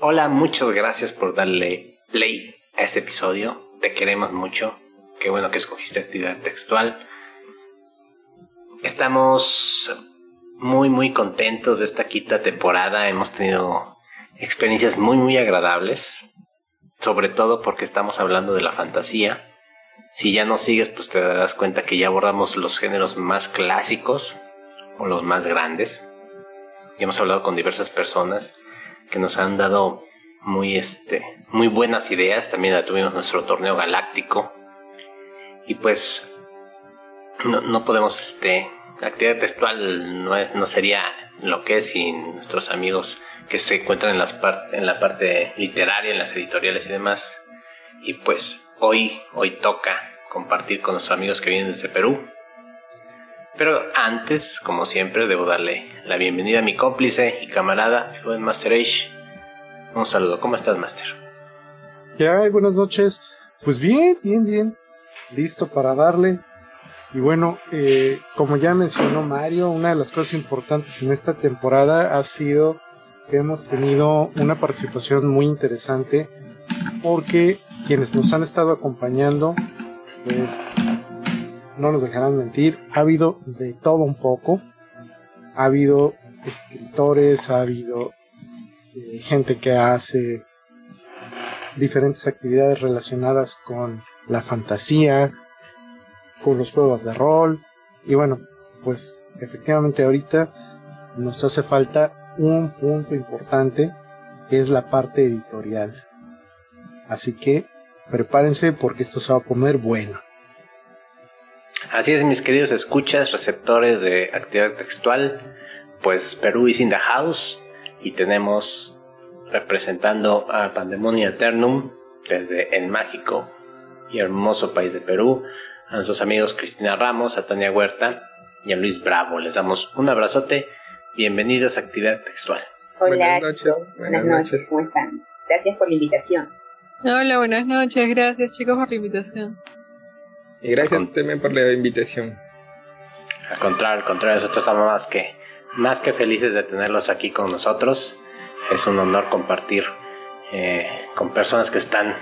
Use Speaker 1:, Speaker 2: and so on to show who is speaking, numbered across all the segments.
Speaker 1: Hola, muchas gracias por darle play a este episodio. Te queremos mucho. Qué bueno que escogiste actividad textual. Estamos muy, muy contentos de esta quinta temporada. Hemos tenido experiencias muy, muy agradables. Sobre todo porque estamos hablando de la fantasía. Si ya no sigues, pues te darás cuenta que ya abordamos los géneros más clásicos o los más grandes. Y hemos hablado con diversas personas que nos han dado muy, este, muy buenas ideas. También tuvimos nuestro torneo galáctico. Y pues no, no podemos, este, actividad textual no, es, no sería lo que es sin nuestros amigos que se encuentran en, las en la parte literaria, en las editoriales y demás. Y pues hoy, hoy toca compartir con nuestros amigos que vienen desde Perú. Pero antes, como siempre, debo darle la bienvenida a mi cómplice y camarada, el buen Master Age. Un saludo, ¿cómo estás, Master?
Speaker 2: Ya, buenas noches. Pues bien, bien, bien. Listo para darle. Y bueno, eh, como ya mencionó Mario, una de las cosas importantes en esta temporada ha sido que hemos tenido una participación muy interesante porque quienes nos han estado acompañando, pues no nos dejarán mentir, ha habido de todo un poco. Ha habido escritores, ha habido eh, gente que hace diferentes actividades relacionadas con la fantasía, con los juegos de rol. Y bueno, pues efectivamente ahorita nos hace falta un punto importante que es la parte editorial. Así que prepárense porque esto se va a poner bueno.
Speaker 1: Así es, mis queridos escuchas, receptores de actividad textual, pues Perú is in the house y tenemos representando a Pandemonia Eternum desde el mágico y hermoso país de Perú, a nuestros amigos Cristina Ramos, a Tania Huerta y a Luis Bravo. Les damos un abrazote. Bienvenidos a Actividad Textual.
Speaker 3: Hola, buenas noches. Buenas, noches. ¿Cómo están? Gracias por la invitación.
Speaker 4: Hola, buenas noches. Gracias, chicos, por la invitación.
Speaker 5: Y gracias también por la invitación.
Speaker 1: Al contrario, al contrario, nosotros estamos más que, más que felices de tenerlos aquí con nosotros. Es un honor compartir eh, con personas que están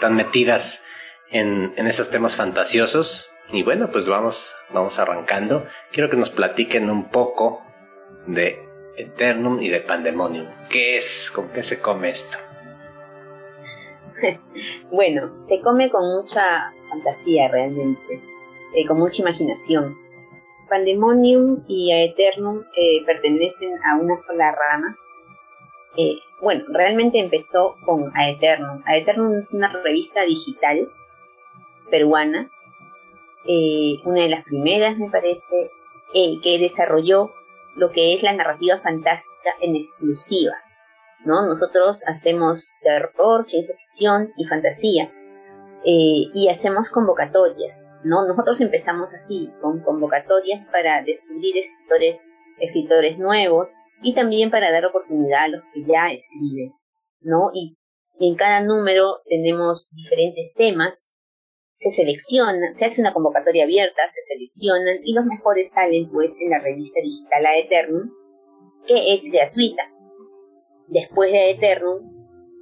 Speaker 1: tan metidas en, en esos temas fantasiosos. Y bueno, pues vamos, vamos arrancando. Quiero que nos platiquen un poco de Eternum y de Pandemonium. ¿Qué es? ¿Con qué se come esto?
Speaker 3: bueno, se come con mucha fantasía realmente, eh, con mucha imaginación. Pandemonium y Aeternum eh, pertenecen a una sola rama. Eh, bueno, realmente empezó con Aeternum. Aeternum es una revista digital peruana, una de las primeras me parece, que desarrolló lo que es la narrativa fantástica en exclusiva. ¿no? Nosotros hacemos terror, ciencia ficción y fantasía. Eh, y hacemos convocatorias, ¿no? Nosotros empezamos así, con convocatorias para descubrir escritores, escritores nuevos y también para dar oportunidad a los que ya escriben, ¿no? Y, en cada número tenemos diferentes temas, se seleccionan, se hace una convocatoria abierta, se seleccionan y los mejores salen pues en la revista digital A Eternum, que es gratuita. Después de Eternum,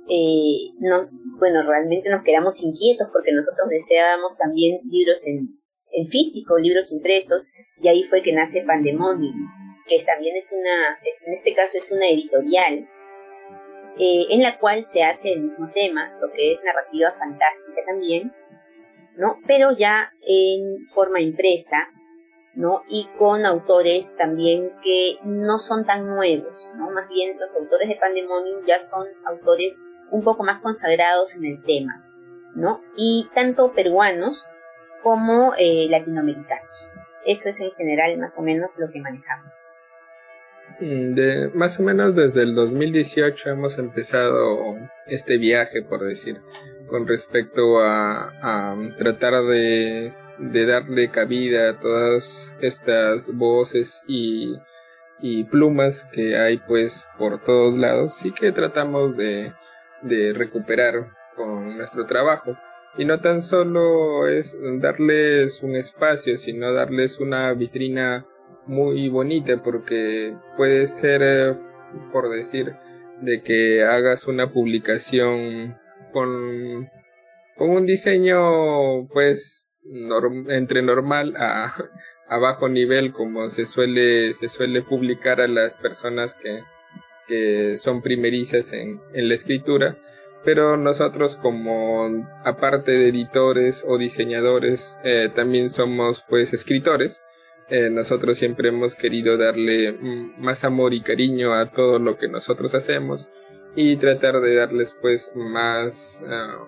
Speaker 3: eh, no, bueno, realmente nos quedamos inquietos porque nosotros deseábamos también libros en, en físico, libros impresos, y ahí fue que nace Pandemonium, que también es una, en este caso es una editorial, eh, en la cual se hace el mismo tema, lo que es narrativa fantástica también, ¿no? Pero ya en forma impresa, ¿no? Y con autores también que no son tan nuevos, ¿no? Más bien los autores de Pandemonium ya son autores un poco más consagrados en el tema, ¿no? Y tanto peruanos como eh, latinoamericanos. Eso es en general más o menos lo que manejamos.
Speaker 5: Mm, de, más o menos desde el 2018 hemos empezado este viaje, por decir, con respecto a, tratar de, de, darle cabida a todas estas voces y, y plumas que hay pues por todos lados y que tratamos de, de recuperar con nuestro trabajo. Y no tan solo es darles un espacio, sino darles una vitrina muy bonita, porque puede ser, eh, por decir, de que hagas una publicación con, con un diseño pues entre normal a, a bajo nivel como se suele se suele publicar a las personas que, que son primerizas en, la escritura pero nosotros como aparte de editores o diseñadores eh, también somos pues escritores eh, nosotros siempre hemos querido darle mm, más amor y cariño a todo lo que nosotros hacemos y tratar de darles pues más ah,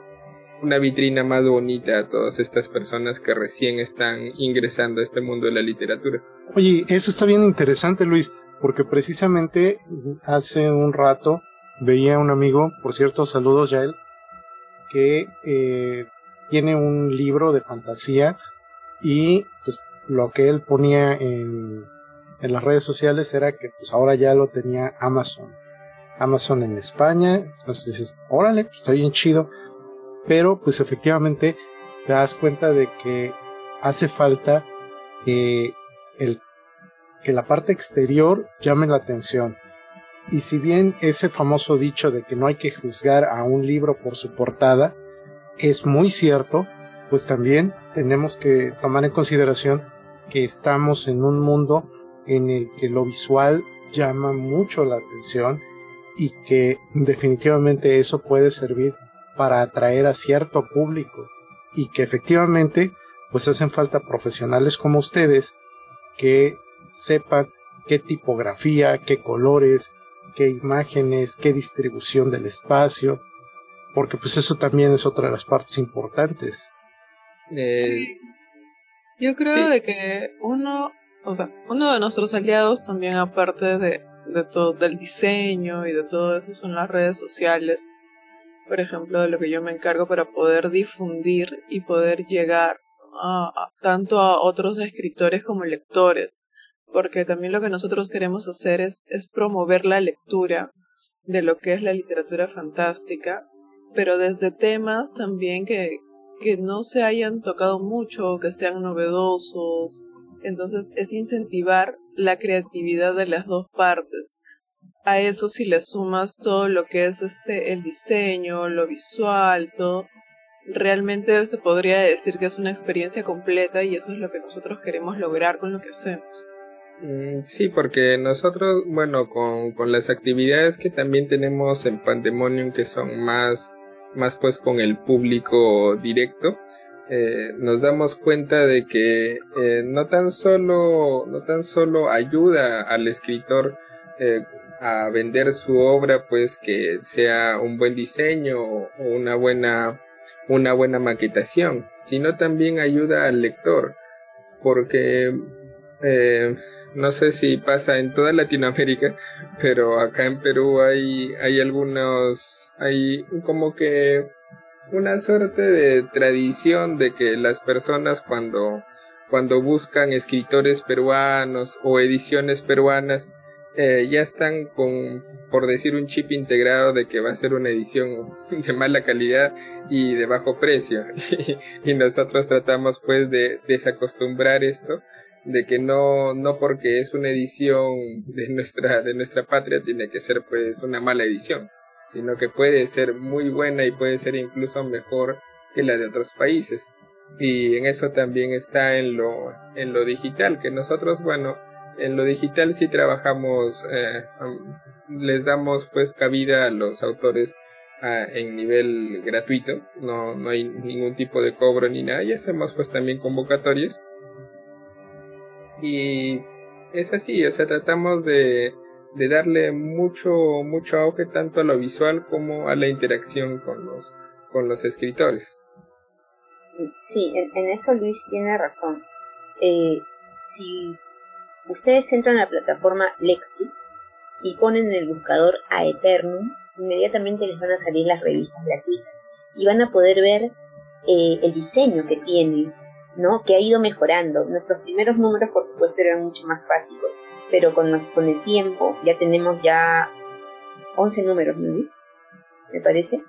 Speaker 5: una vitrina más bonita a todas estas personas que recién están ingresando a este mundo de la literatura.
Speaker 2: Oye, eso está bien interesante Luis, porque precisamente hace un rato veía a un amigo, por cierto, saludos ya él, que eh, tiene un libro de fantasía y pues lo que él ponía en, en las redes sociales era que pues ahora ya lo tenía Amazon. Amazon en España, entonces dices, órale, pues está bien chido, pero pues efectivamente te das cuenta de que hace falta que, el, que la parte exterior llame la atención. Y si bien ese famoso dicho de que no hay que juzgar a un libro por su portada es muy cierto, pues también tenemos que tomar en consideración que estamos en un mundo en el que lo visual llama mucho la atención y que definitivamente eso puede servir para atraer a cierto público y que efectivamente pues hacen falta profesionales como ustedes que sepan qué tipografía, qué colores, qué imágenes, qué distribución del espacio, porque pues eso también es otra de las partes importantes.
Speaker 4: Eh, yo creo de que uno, o sea, uno de nuestros aliados también aparte de, de todo, del diseño y de todo eso son las redes sociales. Por ejemplo, de lo que yo me encargo para poder difundir y poder llegar a, tanto a otros escritores como lectores. Porque también lo que nosotros queremos hacer es, es promover la lectura de lo que es la literatura fantástica, pero desde temas también que, que no se hayan tocado mucho, que sean novedosos. Entonces es incentivar la creatividad de las dos partes. A eso si le sumas todo lo que es este el diseño, lo visual, todo, realmente se podría decir que es una experiencia completa y eso es lo que nosotros queremos lograr con lo que hacemos.
Speaker 5: Mm, sí, porque nosotros, bueno, con, con las actividades que también tenemos en Pandemonium que son más más pues con el público directo, eh, nos damos cuenta de que eh, no tan solo no tan solo ayuda al escritor eh, a vender su obra pues que sea un buen diseño o una buena una buena maquetación sino también ayuda al lector porque no sé si pasa en toda Latinoamérica, pero acá en Perú hay, hay algunos, hay como que una suerte de tradición de que las personas cuando, cuando buscan escritores peruanos o ediciones peruanas, eh, ya están con, por decir, un chip integrado de que va a ser una edición de mala calidad y de bajo precio. y nosotros tratamos pues de desacostumbrar esto de que no, no porque es una edición de nuestra, de nuestra patria tiene que ser pues una mala edición, sino que puede ser muy buena y puede ser incluso mejor que la de otros países. Y en eso también está en lo, en lo digital, que nosotros, bueno, en lo digital sí trabajamos, eh, les damos pues cabida a los autores ah, en nivel gratuito, no, no hay ningún tipo de cobro ni nada, y hacemos pues también convocatorias y es así, o sea, tratamos de, de darle mucho, mucho auge tanto a lo visual como a la interacción con los, con los escritores.
Speaker 3: Sí, en, eso Luis tiene razón. Eh, si ustedes entran a la plataforma Lectu y ponen en el buscador Aeternum, inmediatamente les van a salir las revistas gratuitas y van a poder ver eh, el diseño que tiene, ¿no? Que ha ido mejorando. Nuestros primeros números, por supuesto, eran mucho más básicos, pero con, con el tiempo ya tenemos ya 11 números, ¿no Me parece.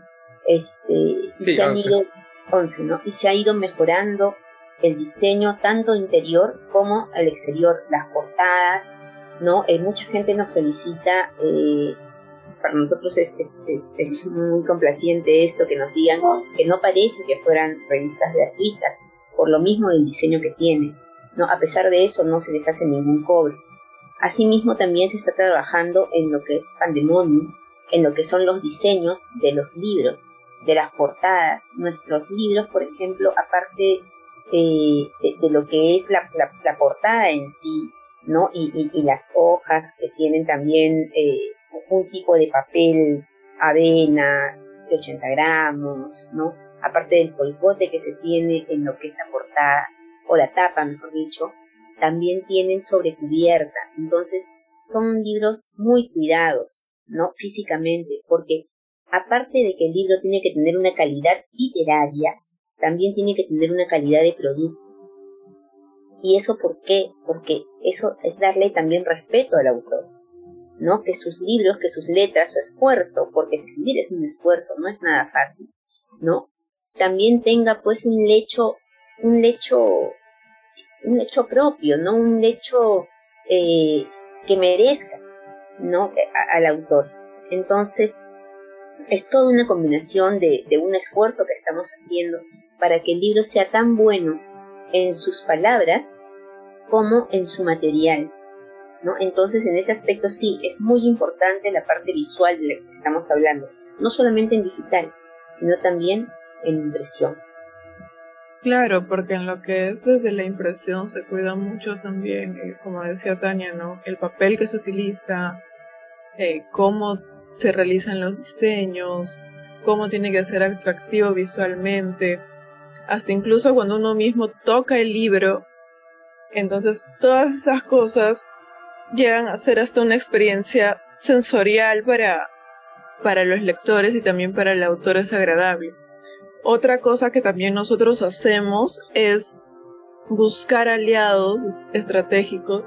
Speaker 3: Este, se han ido 11, ¿no? Y se ha ido mejorando el diseño tanto interior como al exterior, las portadas, ¿no? Eh, mucha gente nos felicita eh, para nosotros es, es, es, muy complaciente esto que nos digan que no parece que fueran revistas gratuitas, por lo mismo del diseño que tiene. ¿no? A pesar de eso no se les hace ningún cobro. Asimismo también se está trabajando en lo que es Pandemonium, en lo que son los diseños de los libros, de las portadas. Nuestros libros, por ejemplo, aparte de, lo que es la, portada en sí, ¿no? Y, y, las hojas que tienen también eh, un tipo de papel avena de 80 gramos, ¿no? Aparte del folgote que se tiene en lo que es la portada, o la tapa, mejor dicho, también tienen sobrecubierta. Entonces, son libros muy cuidados, ¿no? Físicamente, porque aparte de que el libro tiene que tener una calidad literaria, también tiene que tener una calidad de producto. ¿Y eso por qué? Porque eso es darle también respeto al autor, ¿no? Que sus libros, que sus letras, su esfuerzo, porque escribir es un esfuerzo, no es nada fácil, ¿no? También tenga pues un lecho, un lecho, un lecho propio, ¿no? Un lecho eh, que merezca, ¿no? al autor. Entonces, es toda una combinación de, de un esfuerzo que estamos haciendo para que el libro sea tan bueno en sus palabras como en su material. ¿no? Entonces, en ese aspecto sí, es muy importante la parte visual de la que estamos hablando, no solamente en digital, sino también en impresión.
Speaker 4: Claro, porque en lo que es desde la impresión se cuida mucho también, eh, como decía Tania, ¿no? El papel que se utiliza, eh, cómo se realizan los diseños, cómo tiene que ser atractivo visualmente, hasta incluso cuando uno mismo toca el libro, entonces todas esas cosas llegan a ser hasta una experiencia sensorial para, para los lectores y también para el autor es agradable. Otra cosa que también nosotros hacemos es buscar aliados estratégicos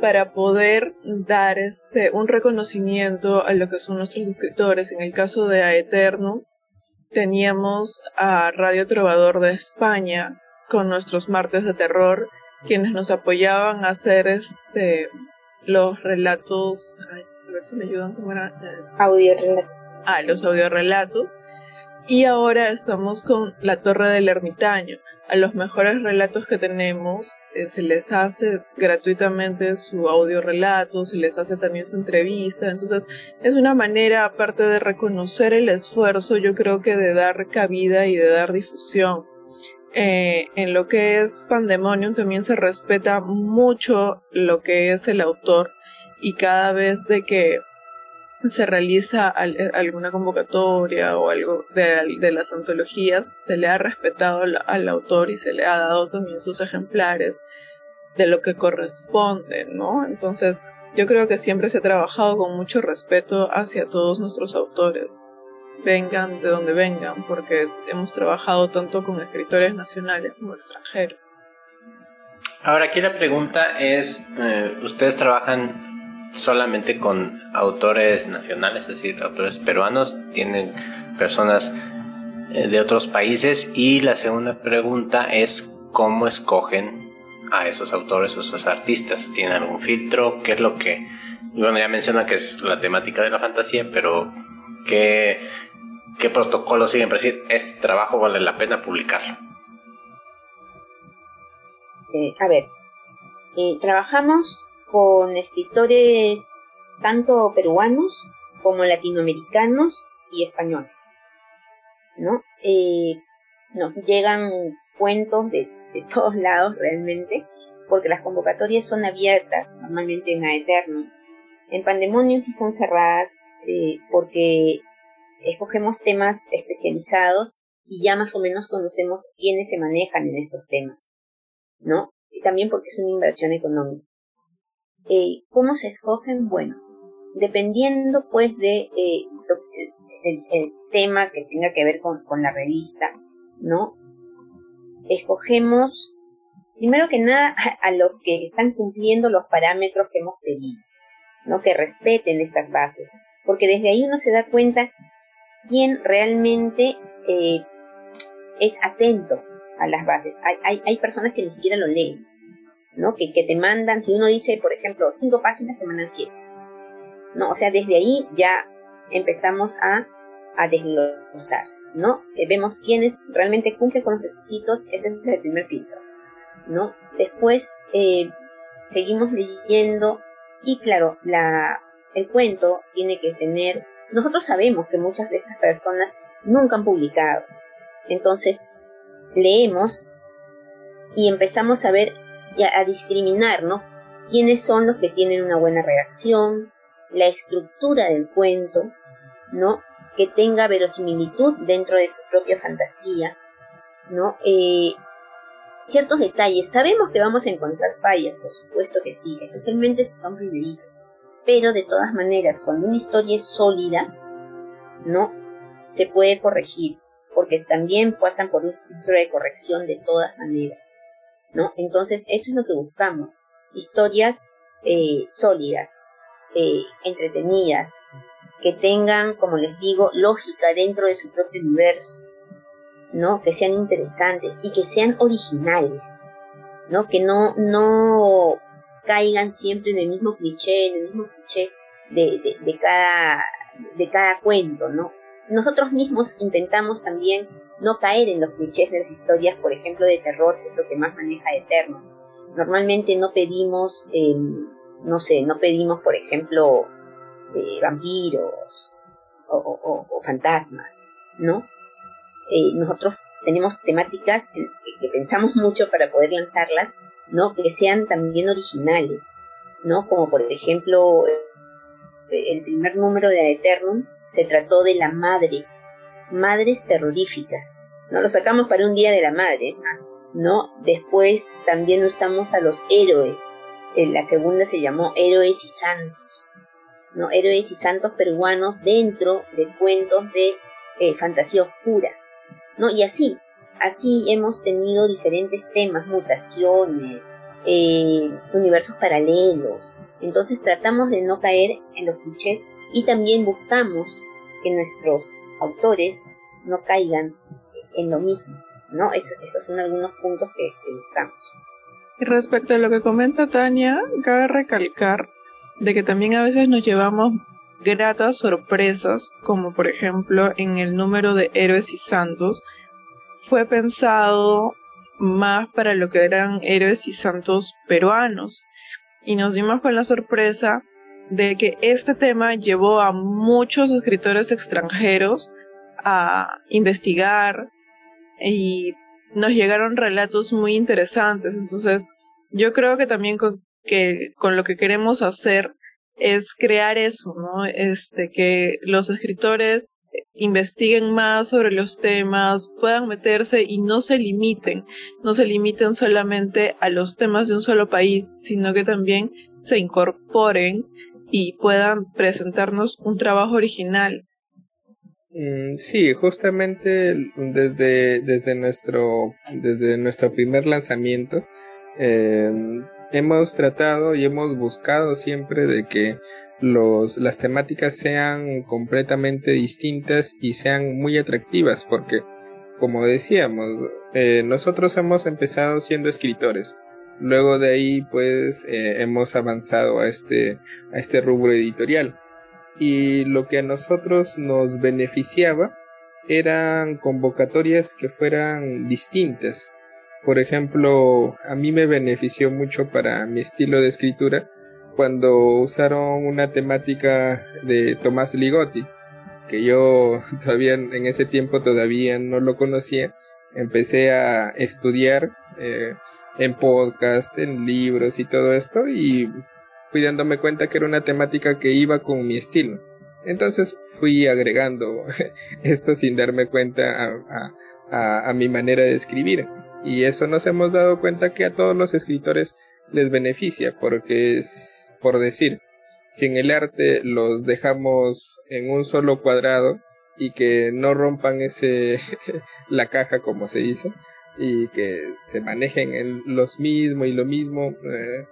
Speaker 4: para poder dar este un reconocimiento a lo que son nuestros escritores. En el caso de Aeterno, teníamos a Radio Trovador de España con nuestros martes de terror, quienes nos apoyaban a hacer este los relatos, a ver si me ayudan cómo era. Ah, los. Y ahora estamos con La Torre del Ermitaño. A los mejores relatos que tenemos eh, se les hace gratuitamente su audio relato, se les hace también su entrevista. Entonces es una manera, aparte de reconocer el esfuerzo, yo creo que de dar cabida y de dar difusión. Eh, en lo que es Pandemonium también se respeta mucho lo que es el autor y cada vez de que se realiza eh, alguna convocatoria o algo de, las antologías, se le ha respetado al, autor y se le ha dado también sus ejemplares de lo que corresponde, ¿no? Entonces, yo creo que siempre se ha trabajado con mucho respeto hacia todos nuestros autores, vengan de donde vengan, porque hemos trabajado tanto con escritores nacionales como extranjeros.
Speaker 1: Ahora aquí la pregunta es, eh, ustedes trabajan solamente con autores nacionales, es decir, autores peruanos, tienen personas eh, de otros países y la segunda pregunta es cómo escogen a esos autores o esos artistas. ¿Tienen algún filtro? ¿Qué es lo que... Bueno, ya menciona que es la temática de la fantasía, pero ¿qué, qué protocolo siguen para decir este trabajo vale la pena publicarlo?
Speaker 3: Eh, a ver, eh, trabajamos con escritores tanto peruanos como latinoamericanos y españoles. ¿No? Eh, nos llegan cuentos de, todos lados realmente, porque las convocatorias son abiertas normalmente en Aeterno. En Pandemonium sí son cerradas eh, porque escogemos temas especializados y ya más o menos conocemos quiénes se manejan en estos temas, ¿no? También porque es una inversión económica. Eh, ¿Cómo se escogen? Bueno, dependiendo pues de eh, el, tema que tenga que ver con, la revista, ¿no? Escogemos, primero que nada, a, los que están cumpliendo los parámetros que hemos pedido, ¿no? Que respeten estas bases, porque desde ahí uno se da cuenta quién realmente eh, es atento a las bases. Hay, hay, hay personas que ni siquiera lo leen, ¿no? Que, que te mandan, si uno dice, por ejemplo, cinco páginas, te mandan siete. ¿no? O sea, desde ahí ya empezamos a, a desglosar, ¿no? Eh, vemos quiénes realmente cumplen con los requisitos, ese es el primer filtro, ¿no? Después eh, seguimos leyendo y claro, la, el cuento tiene que tener, nosotros sabemos que muchas de estas personas nunca han publicado, entonces leemos y empezamos a ver y a, discriminar. Quiénes son los que tienen una buena redacción, la estructura del cuento, ¿no? Que tenga verosimilitud dentro de su propia fantasía, ¿no? Eh, ciertos detalles. Sabemos que vamos a encontrar fallas, por supuesto que sí, especialmente si son primerizos. Pero de todas maneras, cuando una historia es sólida, ¿no? Se puede corregir, porque también pasan por un filtro de corrección de todas maneras. Entonces, eso es lo que buscamos. Historias eh, sólidas, eh, entretenidas, que tengan, como les digo, lógica dentro de su propio universo, ¿no? Que sean interesantes y que sean originales, ¿no? Que no, no caigan siempre en el mismo cliché, en el mismo cliché de, de, de cada, de cada cuento, ¿no? Nosotros mismos intentamos también no caer en los clichés de las historias, por ejemplo, de terror, que es lo que más maneja Eterno. Normalmente no pedimos, em, no sé, no pedimos, por ejemplo, eh, vampiros o, fantasmas, ¿no? Eh, nosotros tenemos temáticas que pensamos mucho para poder lanzarlas, ¿no? Que sean también originales, ¿no? Como por ejemplo, el primer número de Eternum se trató de la madre madres terroríficas. No lo sacamos para un día de la madre, ¿no? Después también usamos a los héroes. En la segunda se llamó Héroes y Santos. ¿no? Héroes y santos peruanos dentro de cuentos de eh, fantasía oscura. ¿no? Y así, así hemos tenido diferentes temas, mutaciones, eh, universos paralelos. Entonces tratamos de no caer en los clichés y también buscamos que nuestros autores no caigan en lo mismo, ¿no? esos son algunos puntos que, buscamos.
Speaker 4: Y respecto a lo que comenta Tania, cabe recalcar de que también a veces nos llevamos gratas sorpresas, como por ejemplo en el número de héroes y santos, fue pensado más para lo que eran héroes y santos peruanos. Y nos dimos con la sorpresa de que este tema llevó a muchos escritores extranjeros a investigar y nos llegaron relatos muy interesantes. Entonces, yo creo que también con, que, con lo que queremos hacer es crear eso, ¿no? Este, que los escritores investiguen más sobre los temas, puedan meterse y no se limiten, no se limiten solamente a los temas de un solo país, sino que también se incorporen y puedan presentarnos un trabajo original.
Speaker 5: Mm, sí, justamente desde, desde, nuestro, desde nuestro primer lanzamiento em, hemos tratado y hemos buscado siempre de que los, las temáticas sean completamente distintas y sean muy atractivas porque como decíamos, eh, nosotros hemos empezado siendo escritores Luego de ahí, pues, eh, hemos avanzado a este, a este rubro editorial. Y lo que a nosotros nos beneficiaba eran convocatorias que fueran distintas. Por ejemplo, a mí me benefició mucho para mi estilo de escritura cuando usaron una temática de Tomás Ligotti, que yo todavía en ese tiempo todavía no lo conocía. Empecé a estudiar eh, en podcast, en libros y todo esto y fui dándome cuenta que era una temática que iba con mi estilo. Entonces fui agregando esto sin darme cuenta a, mi manera de escribir. Y eso nos hemos dado cuenta que a todos los escritores les beneficia porque es, por decir, si en el arte los dejamos en un solo cuadrado y que no rompan ese la caja como se dice, y que se manejen en los mismos y lo mismo, eh,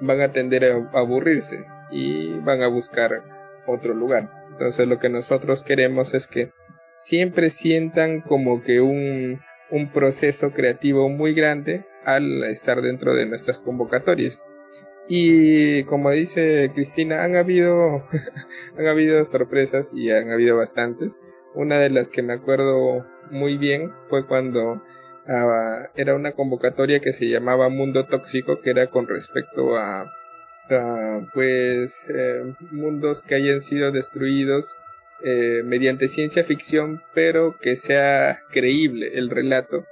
Speaker 5: van a tender a aburrirse y van a buscar otro lugar. Entonces lo que nosotros queremos es que siempre sientan como que un, un proceso creativo muy grande al estar dentro de nuestras convocatorias. Y como dice Cristina, han habido, han habido sorpresas y han habido bastantes. Una de las que me acuerdo muy bien fue cuando era una convocatoria que se llamaba Mundo Tóxico, que era con respecto a, pues eh, mundos que hayan sido destruidos eh, mediante ciencia ficción, pero que sea creíble el relato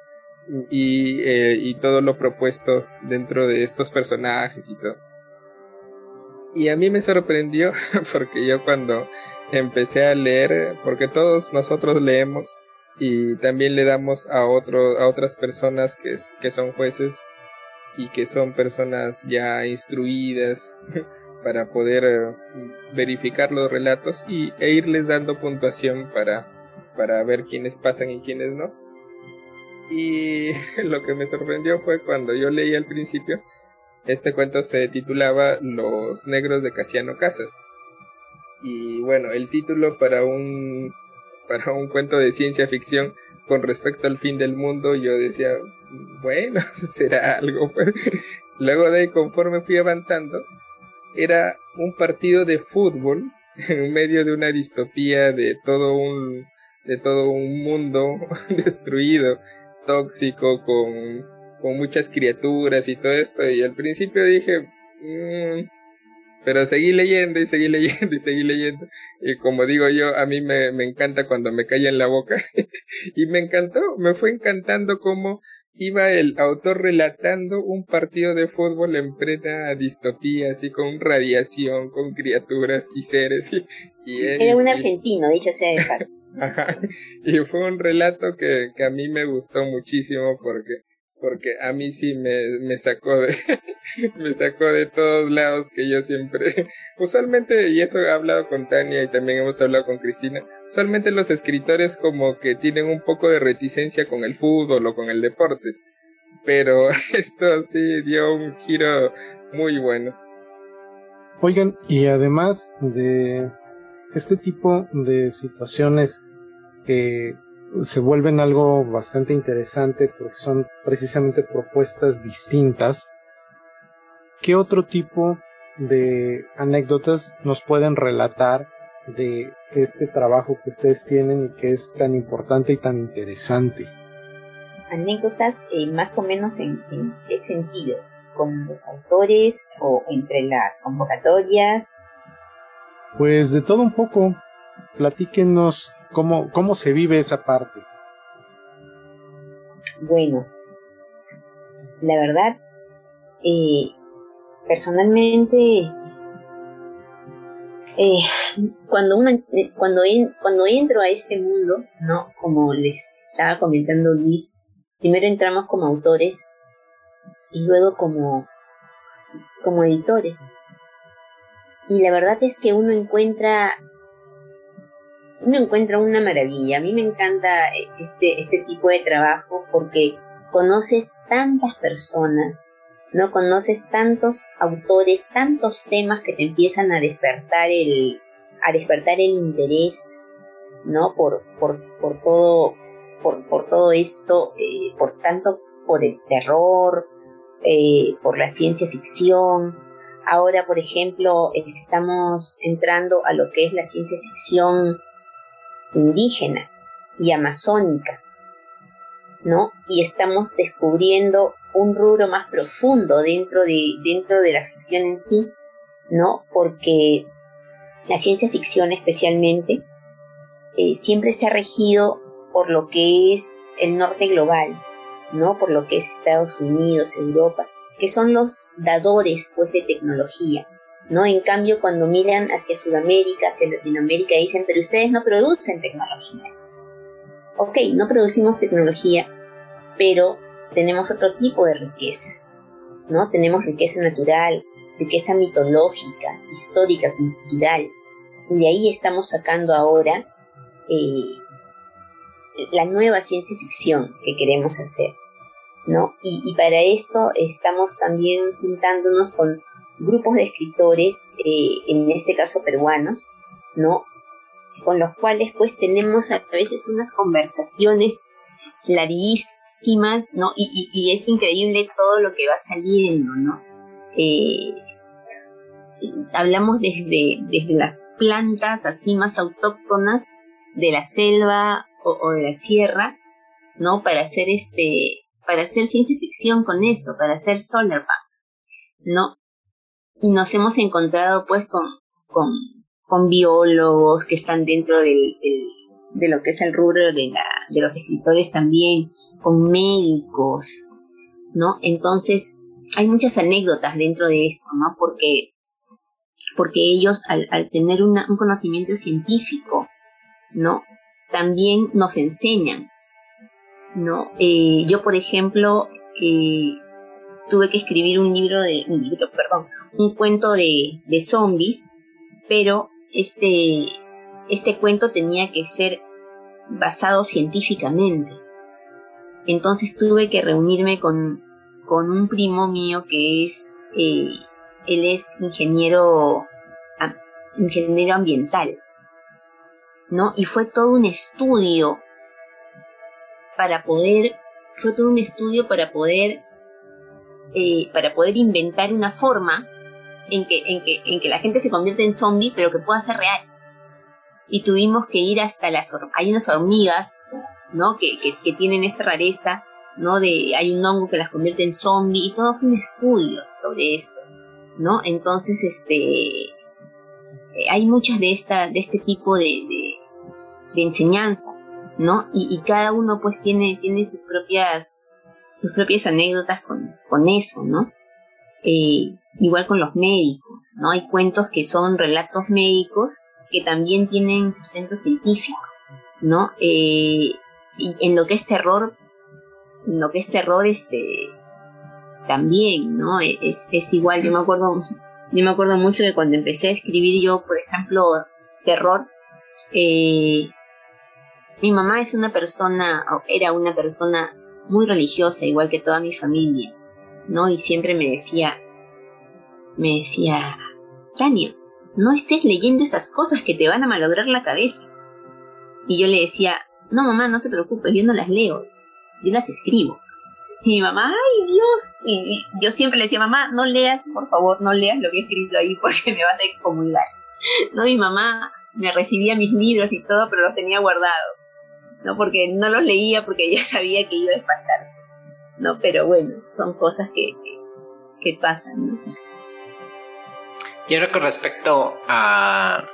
Speaker 5: y, eh, y todo lo propuesto dentro de estos personajes y todo. Y a mí me sorprendió porque yo cuando empecé a leer, porque todos nosotros leemos y también le damos a otro, a otras personas que, que son jueces y que son personas ya instruidas para poder eh, verificar los relatos y, e irles dando puntuación para, para ver quiénes pasan y quiénes no. Y lo que me sorprendió fue cuando yo leí al principio, este cuento se titulaba Los negros de Casiano Casas. Y bueno, el título para un para un cuento de ciencia ficción con respecto al fin del mundo, yo decía, bueno, será algo. Pues. Luego de ahí, conforme fui avanzando, era un partido de fútbol en medio de una distopía de todo un de todo un mundo destruido, tóxico, con, con muchas criaturas y todo esto. Y al principio dije, mmm, pero seguí leyendo y seguí leyendo y seguí leyendo. Y como digo yo, a mí me, me encanta cuando me cae en la boca. y me encantó, me fue encantando cómo iba el autor relatando un partido de fútbol en plena distopía, así con radiación, con criaturas y seres. Y,
Speaker 3: Era un argentino, dicho sea de paso.
Speaker 5: Y fue un relato que, que a mí me gustó muchísimo porque porque a mí sí me, me sacó de me sacó de todos lados que yo siempre usualmente y eso he hablado con Tania y también hemos hablado con Cristina usualmente los escritores como que tienen un poco de reticencia con el fútbol o con el deporte pero esto sí dio un giro muy bueno.
Speaker 2: Oigan y además de este tipo de situaciones que se vuelven algo bastante interesante porque son precisamente propuestas distintas. ¿Qué otro tipo de anécdotas nos pueden relatar de este trabajo que ustedes tienen y que es tan importante y tan interesante?
Speaker 3: Anécdotas eh, más o menos en, en qué sentido, con los autores o entre las convocatorias.
Speaker 2: Pues de todo un poco. Platíquenos ¿Cómo, cómo se vive esa parte?
Speaker 3: Bueno, la verdad, eh, personalmente, eh, cuando, una, cuando, cuando entro a este mundo, ¿no? Como les estaba comentando Luis, primero entramos como autores y luego como, como editores. Y la verdad es que uno encuentra uno encuentra una maravilla. A mí me encanta eh, este, este tipo de trabajo porque conoces tantas personas, no conoces tantos autores, tantos temas que te empiezan a despertar el, a despertar el interés, ¿no? Por, por, por todo, por, por todo esto, eh, por tanto por el terror, eh, por la ciencia ficción. Ahora, por ejemplo, estamos entrando a lo que es la ciencia ficción indígena y amazónica, ¿no? Y estamos descubriendo un rubro más profundo dentro de, dentro de la ficción en sí, ¿no? Porque la ciencia ficción especialmente eh, siempre se ha regido por lo que es el norte global, ¿no? Por lo que es Estados Unidos, Europa, que son los dadores pues de tecnología, ¿no? En cambio, cuando miran hacia Sudamérica, hacia Latinoamérica, dicen, pero ustedes no producen tecnología. Ok, no producimos tecnología, pero tenemos otro tipo de riqueza, ¿no? Tenemos riqueza natural, riqueza mitológica, histórica, cultural, y de ahí estamos sacando ahora eh, la nueva ciencia ficción que queremos hacer, ¿no? Y, y para esto estamos también juntándonos con grupos de escritores, eh, en este caso peruanos, ¿no? Con los cuales pues tenemos a veces unas conversaciones larguísimas, ¿no? Y, es increíble todo lo que va saliendo, ¿no? Eh, hablamos desde, desde las plantas así más autóctonas de la selva o, de la sierra, ¿no? Para hacer este, para hacer ciencia ficción con eso, para hacer solar ¿no? Y nos hemos encontrado pues con, con, con biólogos que están dentro del, de lo que es el rubro de, la, de los escritores también, con médicos, ¿no? Entonces, hay muchas anécdotas dentro de esto, ¿no? Porque, porque ellos, al, tener un conocimiento científico, ¿no? También nos enseñan, ¿no? Eh, yo, por ejemplo, eh, tuve que escribir un libro de, un libro, un cuento de, de zombies, pero este, este cuento tenía que ser basado científicamente. Entonces tuve que reunirme con, con un primo mío que es, eh, él es ingeniero, ingeniero ambiental, ¿no? Y fue todo un estudio para poder, fue todo un estudio para poder, eh, para poder inventar una forma en que, en que, en que la gente se convierta en zombie, pero que pueda ser real. Y tuvimos que ir hasta las, hay unas hormigas, ¿no? Que, que, que tienen esta rareza ¿no? De, hay un hongo que las convierte en zombie y todo fue un estudio sobre esto, ¿no? Entonces, este, eh, hay muchas de esta, de este tipo de, de, enseñanza, ¿no? Y, cada uno pues tiene, tiene sus propias, sus propias anécdotas con, con eso, ¿no? Eh, igual con los médicos, ¿no? Hay cuentos que son relatos médicos que también tienen sustento científico, ¿no? Eh, y en lo que es terror, lo que es terror, este, también, ¿no? E, es, es igual, yo me acuerdo, yo me acuerdo mucho de cuando empecé a escribir yo, por ejemplo, terror, eh, mi mamá es una persona, era una persona muy religiosa, igual que toda mi familia, ¿no? Y siempre me decía, me decía, Tania, no estés leyendo esas cosas que te van a malograr la cabeza. Y yo le decía, no mamá, no te preocupes, yo no las leo, yo las escribo. Y mi mamá, ay Dios, y yo siempre le decía, mamá, no leas, por favor, no leas lo que he escrito ahí porque me vas a excomulgar. No, mi mamá me recibía mis libros y todo, pero los tenía guardados. No, porque no los leía porque ya sabía que iba a espantarse. No, pero bueno, son cosas que, que, pasan.
Speaker 1: Y ahora con respecto a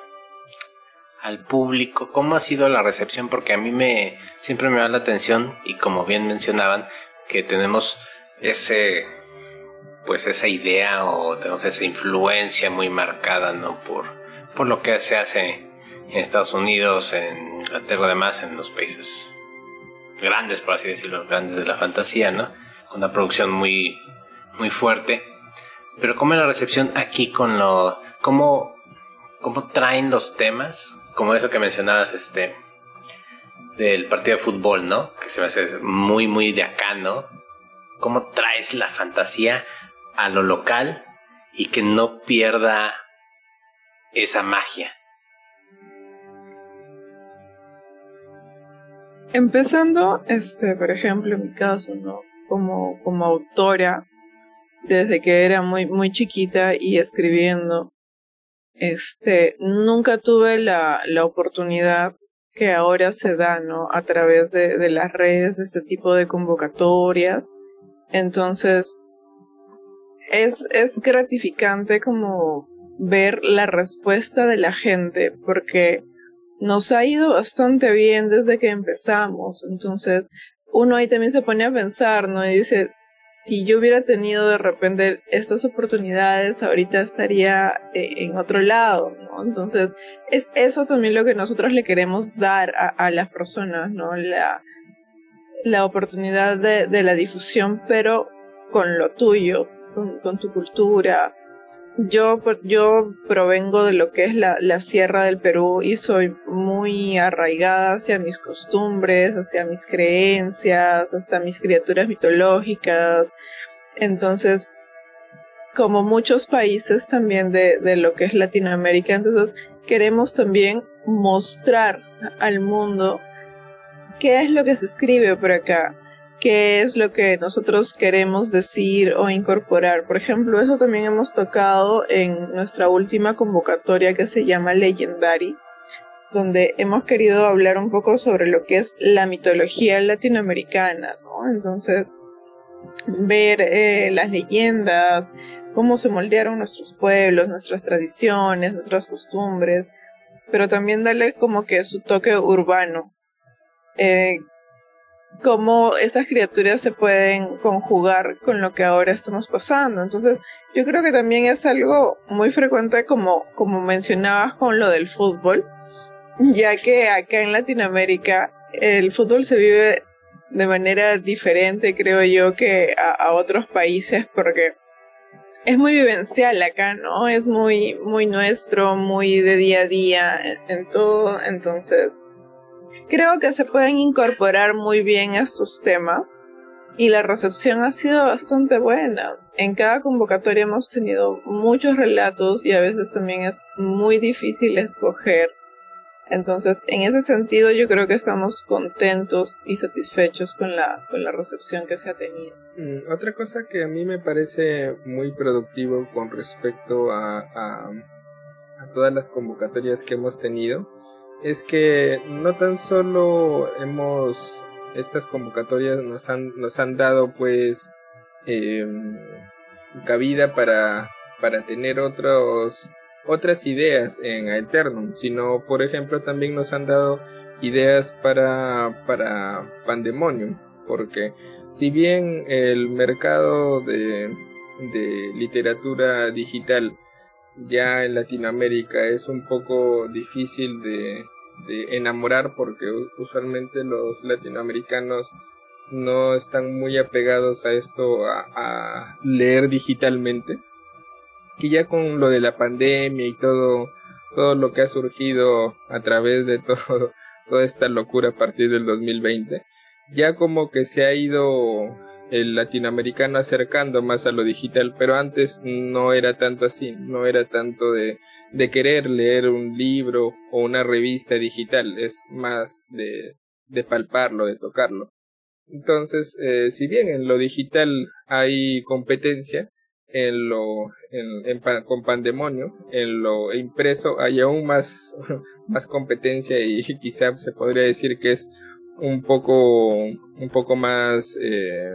Speaker 1: al público? ¿Cómo ha sido la recepción? Porque a mí me siempre me da la atención y como bien mencionaban que tenemos ese pues esa idea o tenemos esa influencia muy marcada no por por lo que se hace en Estados Unidos, en Inglaterra, además en los países grandes, por así decirlo, grandes de la fantasía, ¿no? Una producción muy muy fuerte. Pero cómo es la recepción aquí con lo cómo cómo traen los temas como eso que mencionabas, este, del partido de fútbol, ¿no? Que se me hace muy, muy de acá, ¿no? ¿Cómo traes la fantasía a lo local y que no pierda esa magia?
Speaker 4: Empezando, este, por ejemplo, en mi caso, ¿no? Como, como autora, desde que era muy, muy chiquita y escribiendo, este, nunca tuve la, la oportunidad que ahora se da, ¿no? A través de, de las redes, de este tipo de convocatorias. Entonces, es, es gratificante como ver la respuesta de la gente, porque nos ha ido bastante bien desde que empezamos. Entonces, uno ahí también se pone a pensar, ¿no? Y dice, si yo hubiera tenido de repente estas oportunidades, ahorita estaría eh, en otro lado, ¿no? Entonces, es eso también lo que nosotros le queremos dar a, las personas, ¿no? La, la oportunidad de, de, la difusión, pero con lo tuyo, con, con tu cultura, yo, yo provengo de lo que es la, la sierra del Perú y soy muy arraigada hacia mis costumbres, hacia mis creencias, hasta mis criaturas mitológicas. Entonces, como muchos países también de, de lo que es Latinoamérica, entonces queremos también mostrar al mundo qué es lo que se escribe por acá, qué es lo que nosotros queremos decir o incorporar. Por ejemplo, eso también hemos tocado en nuestra última convocatoria que se llama Legendary, donde hemos querido hablar un poco sobre lo que es la mitología latinoamericana, ¿no? Entonces, ver eh, las leyendas, cómo se moldearon nuestros pueblos, nuestras tradiciones, nuestras costumbres, pero también darle como que su toque urbano. Eh, cómo estas criaturas se pueden conjugar con lo que ahora estamos pasando. Entonces, yo creo que también es algo muy frecuente como, como mencionabas con lo del fútbol, ya que acá en Latinoamérica el fútbol se vive de manera diferente, creo yo, que a, otros países, porque es muy vivencial acá, ¿no? Es muy, muy nuestro, muy de día a día en todo, entonces creo que se pueden incorporar muy bien estos temas y la recepción ha sido bastante buena. En cada convocatoria hemos tenido muchos relatos y a veces también es muy difícil escoger. Entonces, en ese sentido, yo creo que estamos contentos y satisfechos con la, con la recepción que se ha tenido.
Speaker 5: Mm, otra cosa que a mí me parece muy productivo con respecto a, a, a todas las convocatorias que hemos tenido es que no tan solo hemos estas convocatorias nos han nos han dado pues eh, cabida para para tener otros otras ideas en Eternum, sino por ejemplo también nos han dado ideas para para Pandemonium, porque si bien el mercado de de literatura digital ya en Latinoamérica es un poco difícil de, de enamorar porque usualmente los latinoamericanos no están muy apegados a esto a, leer digitalmente. Que ya con lo de la pandemia y todo todo lo que ha surgido a través de todo toda esta locura a partir del 2020 ya como que se ha ido el latinoamericano acercando más a lo digital, pero antes no era tanto así, no era tanto de, de querer leer un libro o una revista digital, es más de, de palparlo, de tocarlo. Entonces, eh, si bien en lo digital hay competencia, en lo con pandemonio en lo impreso hay aún más más competencia y quizá se podría decir que es un poco, un poco más eh,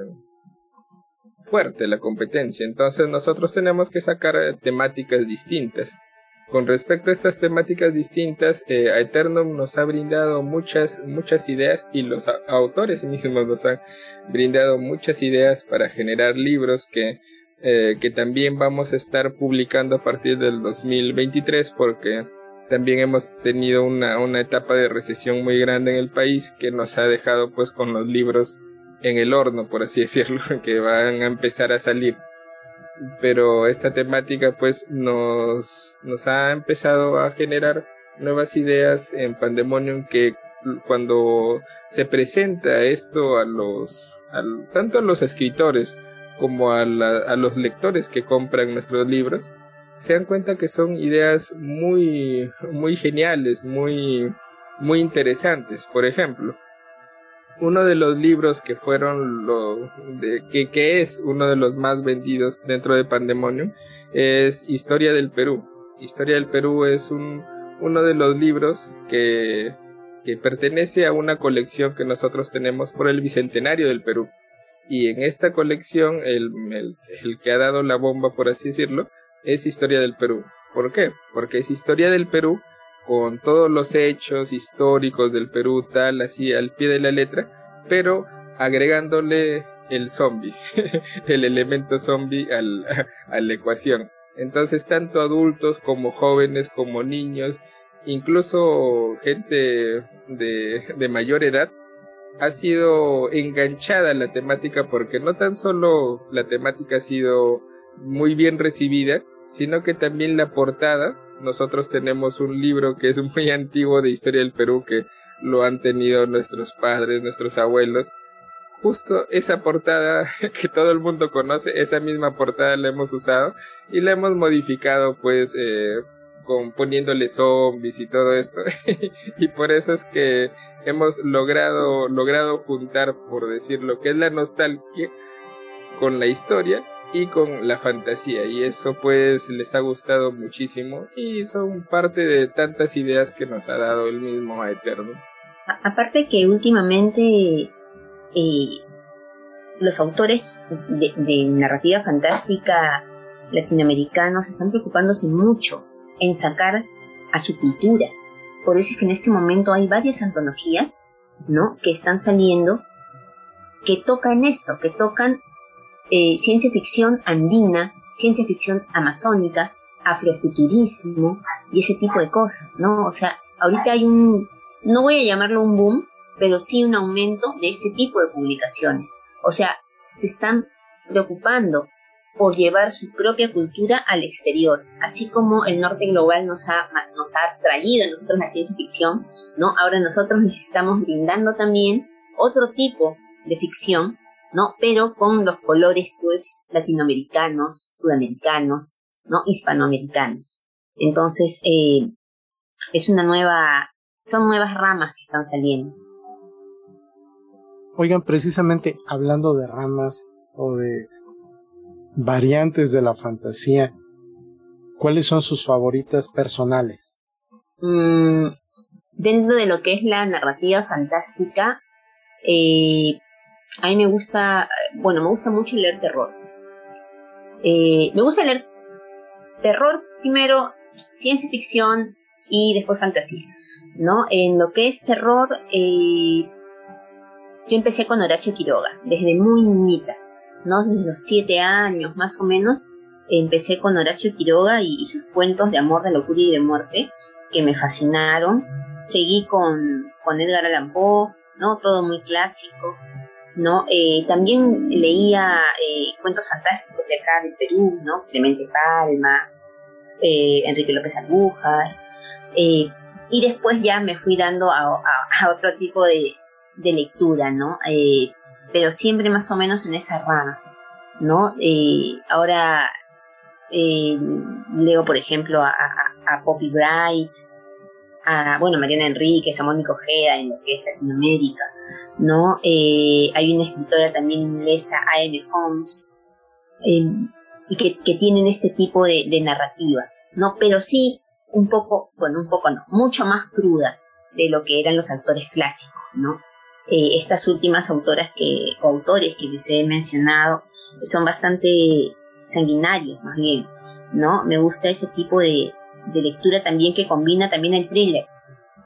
Speaker 5: fuerte la competencia. Entonces nosotros tenemos que sacar eh, temáticas distintas. Con respecto a estas temáticas distintas, eh, Eternum nos ha brindado muchas, muchas ideas y los autores mismos nos han brindado muchas ideas para generar libros que, eh, que también vamos a estar publicando a partir del 2023 porque también hemos tenido una, una etapa de recesión muy grande en el país que nos ha dejado pues con los libros en el horno, por así decirlo, que van a empezar a salir. Pero esta temática pues nos, nos ha empezado a generar nuevas ideas en Pandemonium que cuando se presenta esto a los, tanto a los escritores como a, a los lectores que compran nuestros libros, se dan cuenta que son ideas muy, muy geniales, muy, muy interesantes. Por ejemplo, uno de los libros que fueron lo de, que, es uno de los más vendidos dentro de Pandemonium es Historia del Perú. Historia del Perú es un, uno de los libros que, que pertenece a una colección que nosotros tenemos por el Bicentenario del Perú. Y en esta colección, el, el, el que ha dado la bomba, por así decirlo, es historia del Perú. ¿Por qué? Porque es historia del Perú con todos los hechos históricos del Perú, tal, así al pie de la letra, pero agregándole el zombie, el elemento zombie al, a la ecuación. Entonces, tanto adultos como jóvenes, como niños, incluso gente de, de mayor edad, ha sido enganchada la temática porque no tan solo la temática ha sido muy bien recibida, sino que también la portada, nosotros tenemos un libro que es muy antiguo de historia del Perú que lo han tenido nuestros padres, nuestros abuelos. Justo esa portada que todo el mundo conoce, esa misma portada la hemos usado y la hemos modificado pues eh, con poniéndole zombies y todo esto. y por eso es que hemos logrado, logrado juntar, por decir lo que es la nostalgia con la historia y con la fantasía. Y eso pues les ha gustado muchísimo y son parte de tantas ideas que nos ha dado el mismo Eterno.
Speaker 3: Aparte que últimamente eh, los autores de, narrativa fantástica latinoamericanos están preocupándose mucho en sacar a su cultura. Por eso es que en este momento hay varias antologías, ¿no? Que están saliendo que tocan esto, que tocan eh, ciencia ficción andina, ciencia ficción amazónica, afrofuturismo y ese tipo de cosas, ¿no? O sea, ahorita hay un, no voy a llamarlo un boom, pero sí un aumento de este tipo de publicaciones. O sea, se están preocupando por llevar su propia cultura al exterior, así como el norte global nos ha, nos ha traído a nosotros la ciencia ficción, ¿no? Ahora nosotros les estamos brindando también otro tipo de ficción, ¿no? Pero con los colores, pues, latinoamericanos, sudamericanos, ¿no? Hispanoamericanos. Entonces, eh, es una nueva, son nuevas ramas que están saliendo.
Speaker 2: Oigan, precisamente hablando de ramas o de variantes de la fantasía, ¿cuáles son sus favoritas personales?
Speaker 3: Mm, dentro de lo que es la narrativa fantástica, eh, a mí me gusta, bueno, me gusta mucho leer terror. Eh, me gusta leer terror primero, ciencia ficción y después fantasía. ¿No? En lo que es terror, eh, yo empecé con Horacio Quiroga, desde muy niñita, ¿no? Desde los siete años más o menos, empecé con Horacio Quiroga y, sus cuentos de amor, de locura y de muerte, que me fascinaron. Seguí con, con Edgar Allan Poe, ¿no? Todo muy clásico, ¿no? Eh, también leía eh, cuentos fantásticos de acá del Perú, ¿no? Clemente Palma, eh, Enrique López Albujar, y después ya me fui dando a otro tipo de, de lectura, ¿no? Eh, pero siempre más o menos en esa rama, ¿no? Eh, ahora eh, leo, por ejemplo, a, a, Poppy Bright, a, bueno, Mariana Enríquez, a Mónica Ojeda en lo que es Latinoamérica, ¿no? hay una escritora también inglesa, A.M. Holmes, y que, tienen este tipo de, de narrativa, ¿no? Pero sí un poco, bueno, un poco no, mucho más cruda de lo que eran los actores clásicos, ¿no? Eh, estas últimas autoras que, o autores que les he mencionado son bastante sanguinarios, más bien, ¿no? Me gusta ese tipo de, lectura también que combina también el thriller,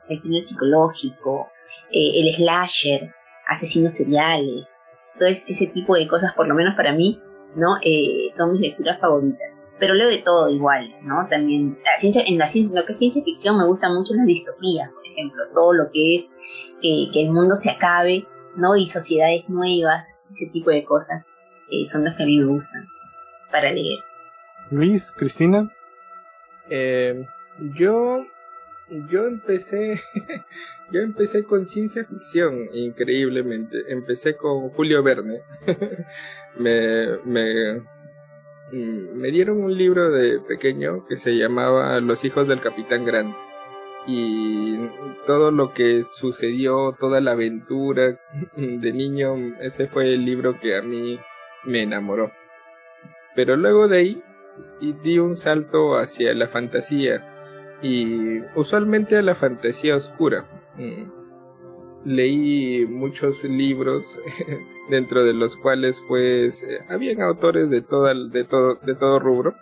Speaker 3: el thriller psicológico, eh, el slasher, asesinos seriales, todo ese tipo de cosas, por lo menos para mí, ¿no? Eh, son mis lecturas favoritas. Pero leo de todo igual, ¿no? También, la ciencia, en la, lo que es ciencia ficción me gusta mucho la distopía, ejemplo, todo lo que es que, el mundo se acabe, ¿no? Y sociedades nuevas, ese tipo de cosas, eh, son las que a mí me gustan para leer.
Speaker 2: Luis, Cristina.
Speaker 5: Eh, yo, yo empecé, yo empecé con ciencia ficción, increíblemente. Empecé con Julio Verne. me, me, mm, me dieron un libro de pequeño que se llamaba Los hijos del Capitán Grant y todo lo que sucedió, toda la aventura de niño, ese fue el libro que a mí me enamoró. Pero luego de ahí di un salto hacia la fantasía y usualmente a la fantasía oscura. Mm. Leí muchos libros dentro de los cuales pues eh, habían autores de de todo de todo rubro.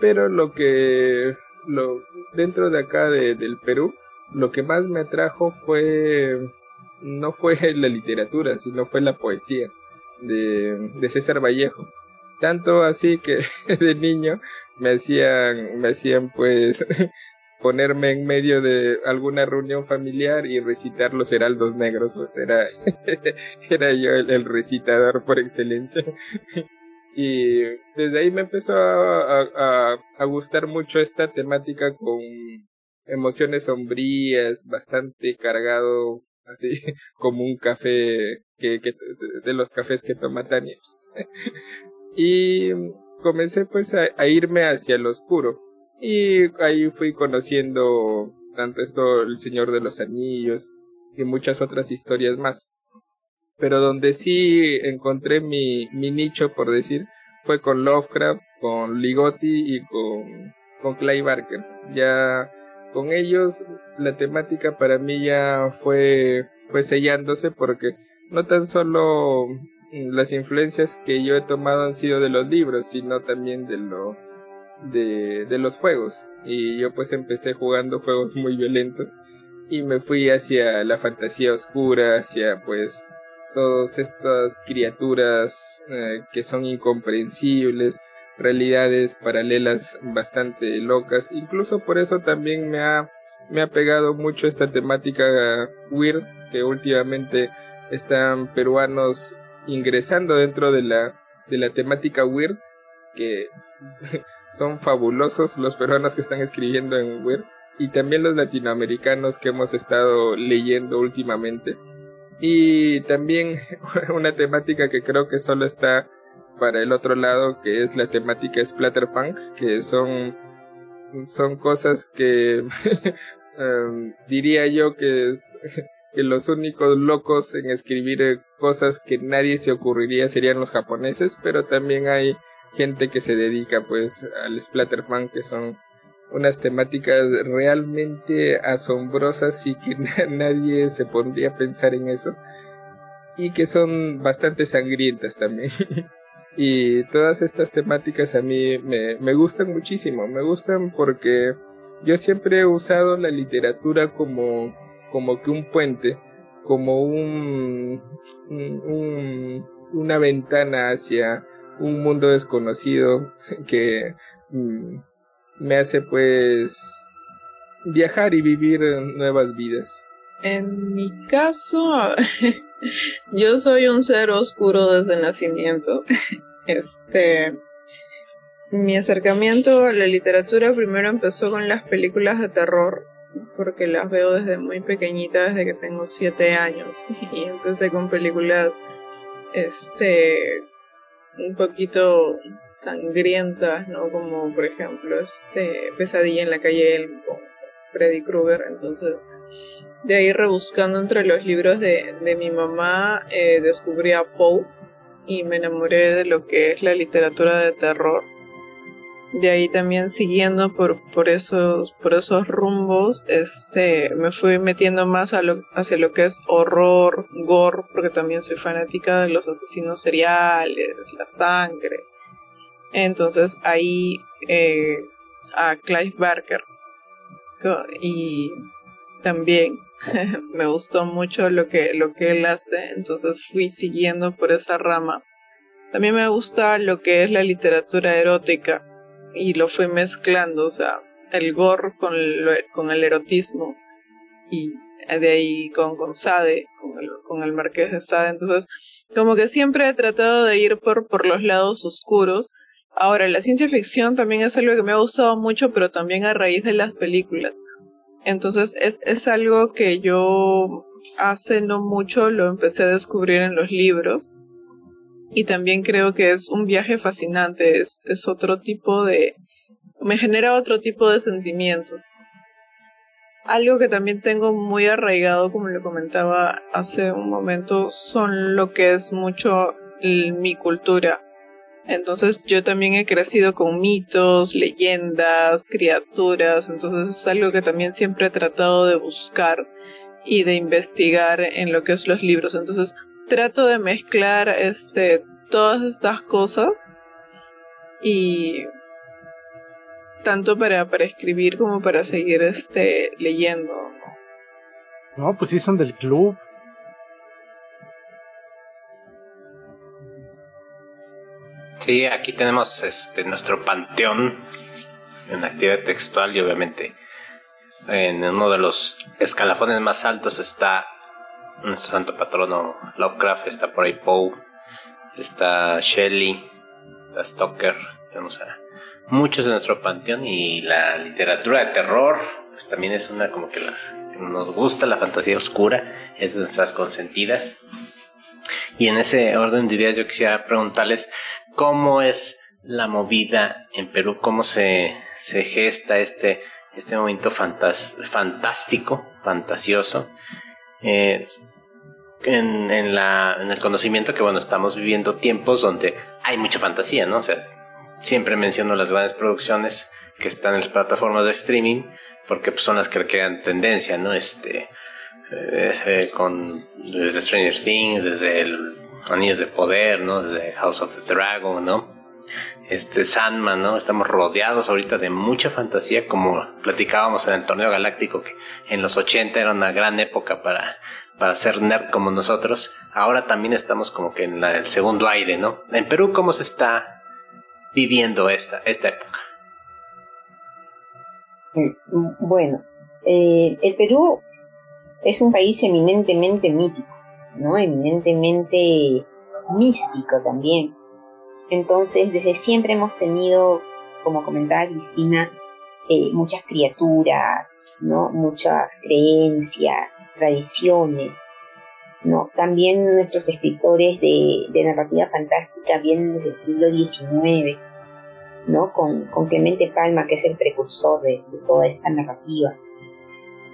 Speaker 5: Pero lo que lo, dentro de acá de, del Perú, lo que más me atrajo fue, no fue la literatura, sino fue la poesía de, de César Vallejo. Tanto así que de niño me hacían, me hacían pues ponerme en medio de alguna reunión familiar y recitar los heraldos negros, pues era, era yo el recitador por excelencia. Y desde ahí me empezó a, a, gustar mucho esta temática con emociones sombrías, bastante cargado, así como un café que, de los cafés que toma Tania. y comencé pues a, irme hacia lo oscuro. Y ahí fui conociendo tanto esto, El Señor de los Anillos y muchas otras historias más. Pero donde sí encontré mi, mi nicho, por decir, fue con Lovecraft, con Ligotti y con, con Clay Barker. Ya con ellos la temática para mí ya fue, fue sellándose porque no tan solo las influencias que yo he tomado han sido de los libros, sino también de lo de, los juegos. Y yo pues empecé jugando juegos muy violentos y me fui hacia la fantasía oscura, hacia pues todas estas criaturas eh, que son incomprensibles, realidades paralelas bastante locas. Incluso por eso también me ha, me ha pegado mucho esta temática weird que últimamente están peruanos ingresando dentro de la, de la temática weird, que son fabulosos los peruanos que están escribiendo en weird, y también los latinoamericanos que hemos estado leyendo últimamente. Y también una temática que creo que solo está para el otro lado, que es la temática Splatterpunk, que son, son cosas que em, diría yo que es que los únicos locos en escribir eh, cosas que nadie se ocurriría serían los japoneses, pero también hay gente que se dedica pues al splatterpunk que son unas temáticas realmente asombrosas y que nadie se pondría a pensar en eso y que son bastante sangrientas también. y todas estas temáticas a mí me, gustan muchísimo, me gustan porque yo siempre he usado la literatura como como que un puente, como un, un, una ventana hacia un mundo desconocido que mm, me hace pues viajar y vivir nuevas vidas.
Speaker 4: En mi caso, yo soy un ser oscuro desde nacimiento. Este, mi acercamiento a la literatura primero empezó con las películas de terror porque las veo desde muy pequeñita, desde que tengo siete años y empecé con películas este un poquito sangrientas, ¿no? Como por ejemplo este Pesadilla en la calle con Freddy Krueger, entonces de ahí rebuscando entre los libros de, de mi mamá eh, descubrí a Poe y me enamoré de lo que es la literatura de terror de ahí también siguiendo por, por esos, por esos rumbos, este, me fui metiendo más a lo, hacia lo que es horror, gore, porque también soy fanática de los asesinos seriales, la sangre. Entonces ahí, eh, a Clive Barker. Y también me gustó mucho lo que, lo que él hace, entonces fui siguiendo por esa rama. También me gusta lo que es la literatura erótica y lo fui mezclando, o sea, el gore con el, con el erotismo y de ahí con, con Sade, con el, con el Marqués de Sade. Entonces, como que siempre he tratado de ir por, por los lados oscuros. Ahora, la ciencia ficción también es algo que me ha gustado mucho, pero también a raíz de las películas. Entonces, es, es algo que yo hace no mucho lo empecé a descubrir en los libros y también creo que es un viaje fascinante, es, es otro tipo de, me genera otro tipo de sentimientos. Algo que también tengo muy arraigado, como le comentaba hace un momento, son lo que es mucho mi cultura. Entonces yo también he crecido con mitos, leyendas, criaturas, entonces es algo que también siempre he tratado de buscar y de investigar en lo que es los libros. Entonces trato de mezclar este todas estas cosas y tanto para, para escribir como para seguir este leyendo.
Speaker 2: No, pues sí son del club.
Speaker 1: Sí, aquí tenemos este nuestro panteón en actividad textual y obviamente en uno de los escalafones más altos está nuestro santo patrono Lovecraft, está por ahí Poe, está Shelley, está Stoker, tenemos a muchos de nuestro panteón y la literatura de terror, pues también es una como que las nos gusta la fantasía oscura, es de nuestras consentidas. Y en ese orden diría yo quisiera preguntarles cómo es la movida en Perú, cómo se, se gesta este, este momento fantástico, fantasioso, eh, en, el conocimiento que, bueno, estamos viviendo tiempos donde hay mucha fantasía, ¿no? O sea, siempre menciono las grandes producciones que están en las plataformas de streaming, porque pues, son las que crean tendencia, ¿no? Este, con, desde Stranger Things, desde Anillos de Poder, ¿no? Desde House of the Dragon, ¿no? Este Sandman, ¿no? Estamos rodeados ahorita de mucha fantasía, como platicábamos en el torneo galáctico, que en los 80 era una gran época para, para ser nerd como nosotros. Ahora también estamos como que en el segundo aire, ¿no? En Perú, ¿cómo se está viviendo esta, esta época?
Speaker 3: Mm, bueno, eh, el Perú es un país eminentemente mítico, ¿no? Eminentemente místico también. Entonces, desde siempre hemos tenido, como comentaba Cristina, eh, muchas criaturas, ¿no? Muchas creencias, tradiciones, ¿no? También nuestros escritores de, narrativa fantástica vienen desde el siglo XIX, ¿no? Con, Clemente Palma, que es el precursor de, toda esta narrativa.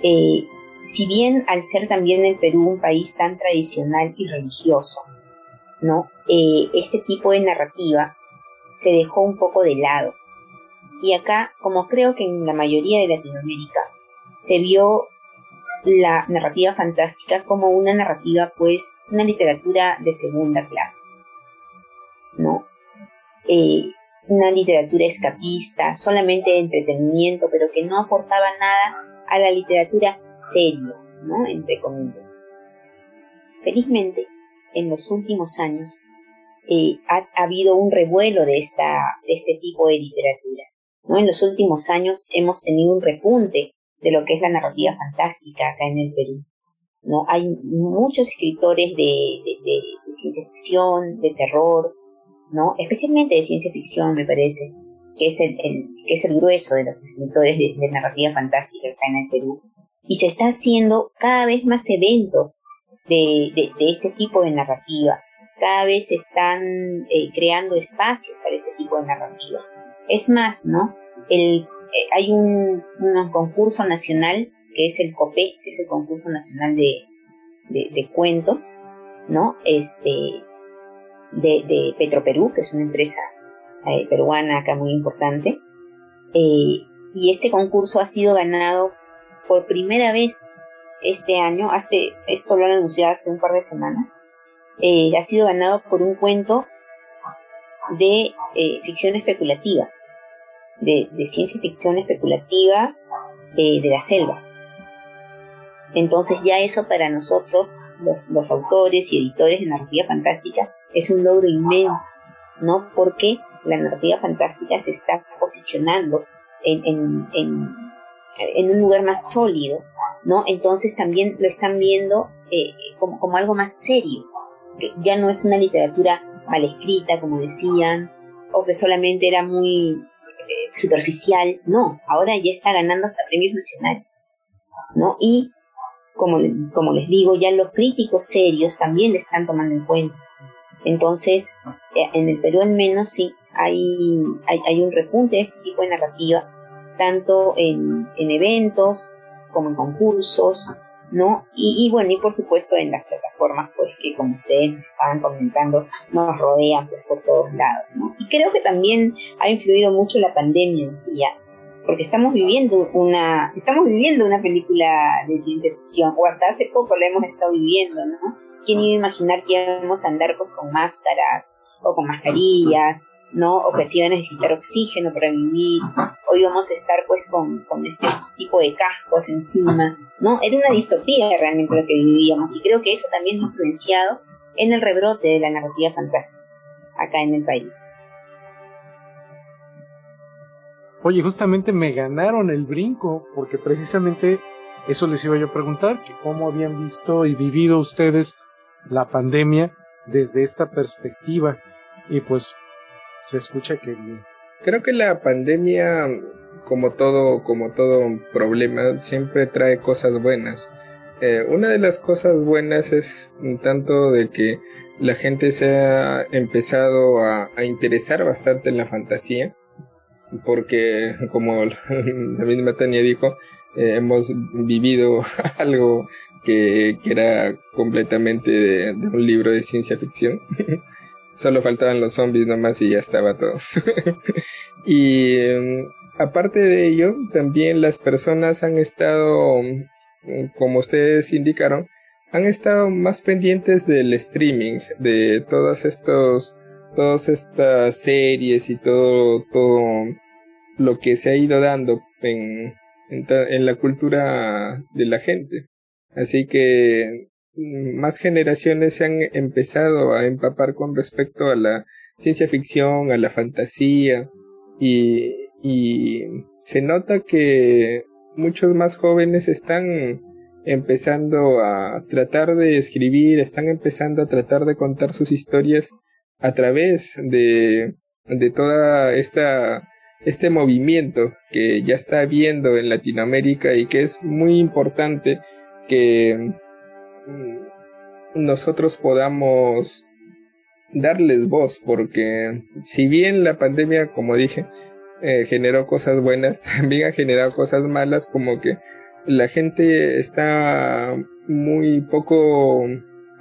Speaker 3: Eh, si bien al ser también el Perú un país tan tradicional y religioso, ¿no? Eh, este tipo de narrativa se dejó un poco de lado. Y acá, como creo que en la mayoría de Latinoamérica, se vio la narrativa fantástica como una narrativa, pues, una literatura de segunda clase, ¿no? Eh, una literatura escapista, solamente de entretenimiento, pero que no aportaba nada a la literatura serio, ¿no? Entre comillas. Felizmente, en los últimos años, eh, ha, habido un revuelo de, esta, de este tipo de literatura. ¿No? En los últimos años hemos tenido un repunte de lo que es la narrativa fantástica acá en el Perú. ¿no? Hay muchos escritores de, ciencia ficción, de terror, ¿no? especialmente de ciencia ficción, me parece, que es el, que es el grueso de los escritores de, narrativa fantástica acá en el Perú. Y se está haciendo cada vez más eventos de, este tipo de narrativa. Cada vez se están eh, creando espacios para este tipo de narrativa. Es más, ¿no? Eh, hay un, concurso nacional que es el COPE, que es el concurso nacional de, cuentos, ¿no? Este, de, de Petroperú, que es una empresa eh, peruana acá muy importante. Eh, y este concurso ha sido ganado por primera vez este año, hace, esto lo han anunciado hace un par de semanas, ha sido ganado por un cuento de ficción especulativa, de, ciencia ficción especulativa de la selva. Entonces ya eso para nosotros, los, los autores y editores de narrativa fantástica, es un logro inmenso, ¿no? Porque la narrativa fantástica se está posicionando en, en, un lugar más sólido, ¿no? Entonces también lo están viendo eh, como, como algo más serio, que ya no es una literatura mal escrita, como decían, o que solamente era muy eh, superficial, no, ahora ya está ganando hasta premios nacionales, ¿no? Y como, como les digo, ya los críticos serios también le están tomando en cuenta. Entonces, eh, en el Perú al menos sí, hay, hay, un repunte de este tipo de narrativa, tanto en, en eventos como en concursos, ¿no? Y, bueno, y por supuesto en las plataformas, pues que como ustedes estaban comentando, nos rodean pues, por todos lados, ¿no? Y creo que también ha influido mucho la pandemia en sí, ¿ya? porque estamos viviendo una, estamos viviendo una película de ciencia ficción, o hasta hace poco la hemos estado viviendo, ¿no? ¿Quién iba a imaginar que íbamos a andar pues, con máscaras o con mascarillas ¿no? O que si iba a necesitar oxígeno para vivir, o íbamos a estar pues con, con este tipo de cascos encima, ¿no? Era una distopía realmente lo que vivíamos y creo que eso también ha influenciado en el rebrote de la narrativa fantástica acá en el país.
Speaker 2: Oye, justamente me ganaron el brinco, porque precisamente eso les iba yo a preguntar, que cómo habían visto y vivido ustedes la pandemia desde esta perspectiva. Y pues se escucha que
Speaker 5: Creo que la pandemia, como todo, como todo problema, siempre trae cosas buenas. Eh, una de las cosas buenas es tanto de que la gente se ha empezado a, interesar bastante en la fantasía, porque como la misma Tania dijo, eh, hemos vivido algo que, era completamente de, un libro de ciencia ficción. Solo faltaban los zombies nomás y ya estaba todo. y em, aparte de ello, también las personas han estado, como ustedes indicaron, han estado más pendientes del streaming, de todas estos, todas estas series y todo, todo lo que se ha ido dando en, en, la cultura de la gente. Así que mm, más generaciones se han empezado a empapar con respecto a la ciencia ficción, a la fantasía y, se nota que muchos más jóvenes están empezando a tratar de escribir, están empezando a tratar de contar sus historias a través de, de toda esta este movimiento que ya está habiendo en Latinoamérica y que es muy importante que nosotros podamos darles voz porque si bien la pandemia como dije eh, generó cosas buenas también ha generado cosas malas como que la gente está muy poco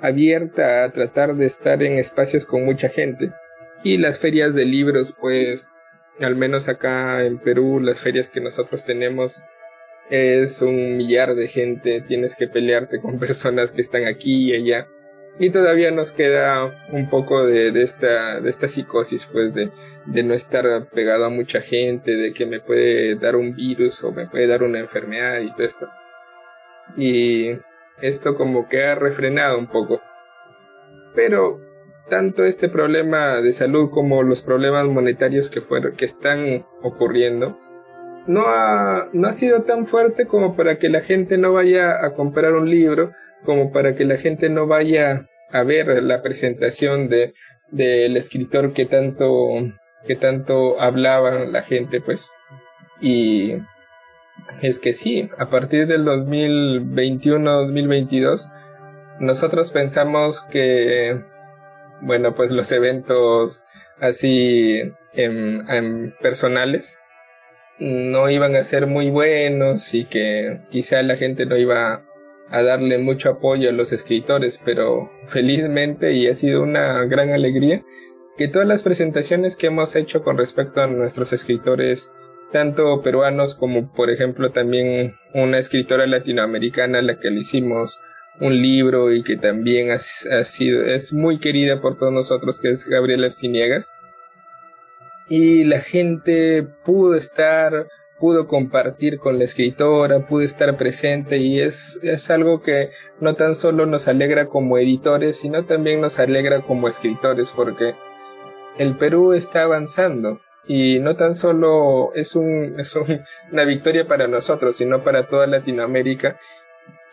Speaker 5: abierta a tratar de estar en espacios con mucha gente. Y las ferias de libros, pues, al menos acá en Perú, las ferias que nosotros tenemos es un millar de gente, tienes que pelearte con personas que están aquí y allá. Y todavía nos queda un poco de, de, esta, de esta psicosis, pues, de, de no estar pegado a mucha gente, de que me puede dar un virus o me puede dar una enfermedad y todo esto. Y esto como que ha refrenado un poco. Pero tanto este problema de salud como los problemas monetarios que fueron, que están ocurriendo, no ha, no ha sido tan fuerte como para que la gente no vaya a comprar un libro como para que la gente no vaya a ver la presentación de del escritor que tanto que tanto hablaba la gente pues. Y es que sí a partir del 2021-2022 nosotros pensamos que bueno pues los eventos así en, en personales no iban a ser muy buenos y que quizá la gente no iba a darle mucho apoyo a los escritores, pero felizmente y ha sido una gran alegría que todas las presentaciones que hemos hecho con respecto a nuestros escritores, tanto peruanos como por ejemplo también una escritora latinoamericana a la que le hicimos un libro y que también ha, sido, es muy querida por todos nosotros, que es Gabriela Arciniegas. Y la gente pudo estar pudo compartir con la escritora, pudo estar presente y es, es algo que no tan solo nos alegra como editores, sino también nos alegra como escritores porque el Perú está avanzando y no tan solo es, un, es una victoria para nosotros, sino para toda Latinoamérica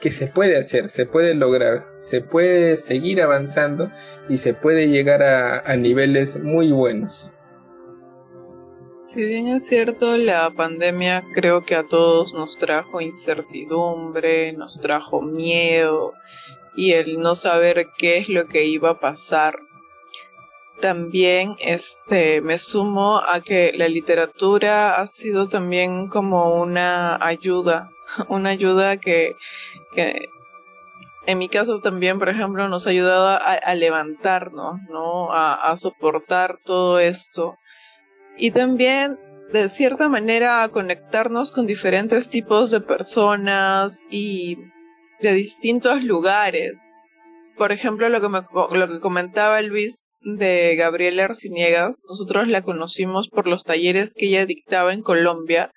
Speaker 5: que se puede hacer, se puede lograr, se puede seguir avanzando y se puede llegar a, a niveles muy buenos.
Speaker 4: Si bien es cierto, la pandemia creo que a todos nos trajo incertidumbre, nos trajo miedo y el no saber qué es lo que iba a pasar. También este me sumo a que la literatura ha sido también como una ayuda, una ayuda que, en mi caso también, por ejemplo, nos ha ayudado a, levantarnos, ¿no? A soportar todo esto y también de cierta manera conectarnos con diferentes tipos de personas y de distintos lugares. Por ejemplo, lo que, me, lo que comentaba Luis de Gabriela Arciniegas, nosotros la conocimos por los talleres que ella dictaba en Colombia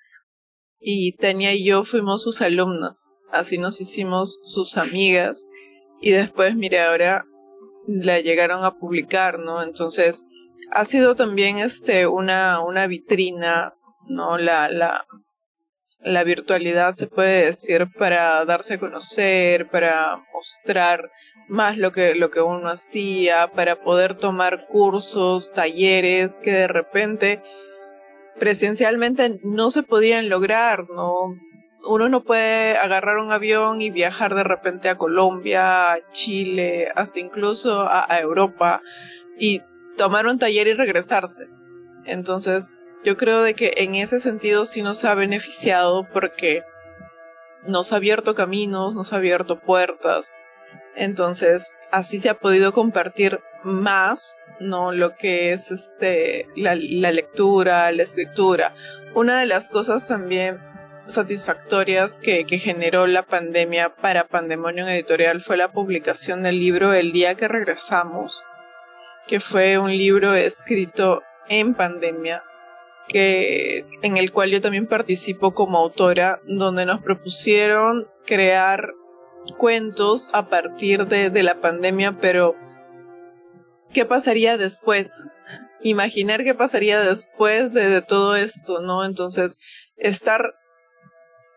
Speaker 4: y Tania y yo fuimos sus alumnas, así nos hicimos sus amigas y después, mire, ahora la llegaron a publicar, ¿no? Entonces, ha sido también este una, una vitrina, ¿no? La, la, la virtualidad se puede decir para darse a conocer, para mostrar más lo que, lo que uno hacía, para poder tomar cursos, talleres que de repente presencialmente no se podían lograr, ¿no? uno no puede agarrar un avión y viajar de repente a Colombia, a Chile, hasta incluso a, Europa y tomar un taller y regresarse. Entonces, yo creo de que en ese sentido sí nos ha beneficiado porque nos ha abierto caminos, nos ha abierto puertas. Entonces, así se ha podido compartir más, ¿no? Lo que es este, la, lectura, la escritura. Una de las cosas también satisfactorias que, que, generó la pandemia para Pandemonium Editorial fue la publicación del libro El día que regresamos, que fue un libro escrito en pandemia, que, en el cual yo también participo como autora, donde nos propusieron crear cuentos a partir de, de la pandemia, pero ¿qué pasaría después? Imaginar qué pasaría después de, todo esto, ¿no? Entonces, estar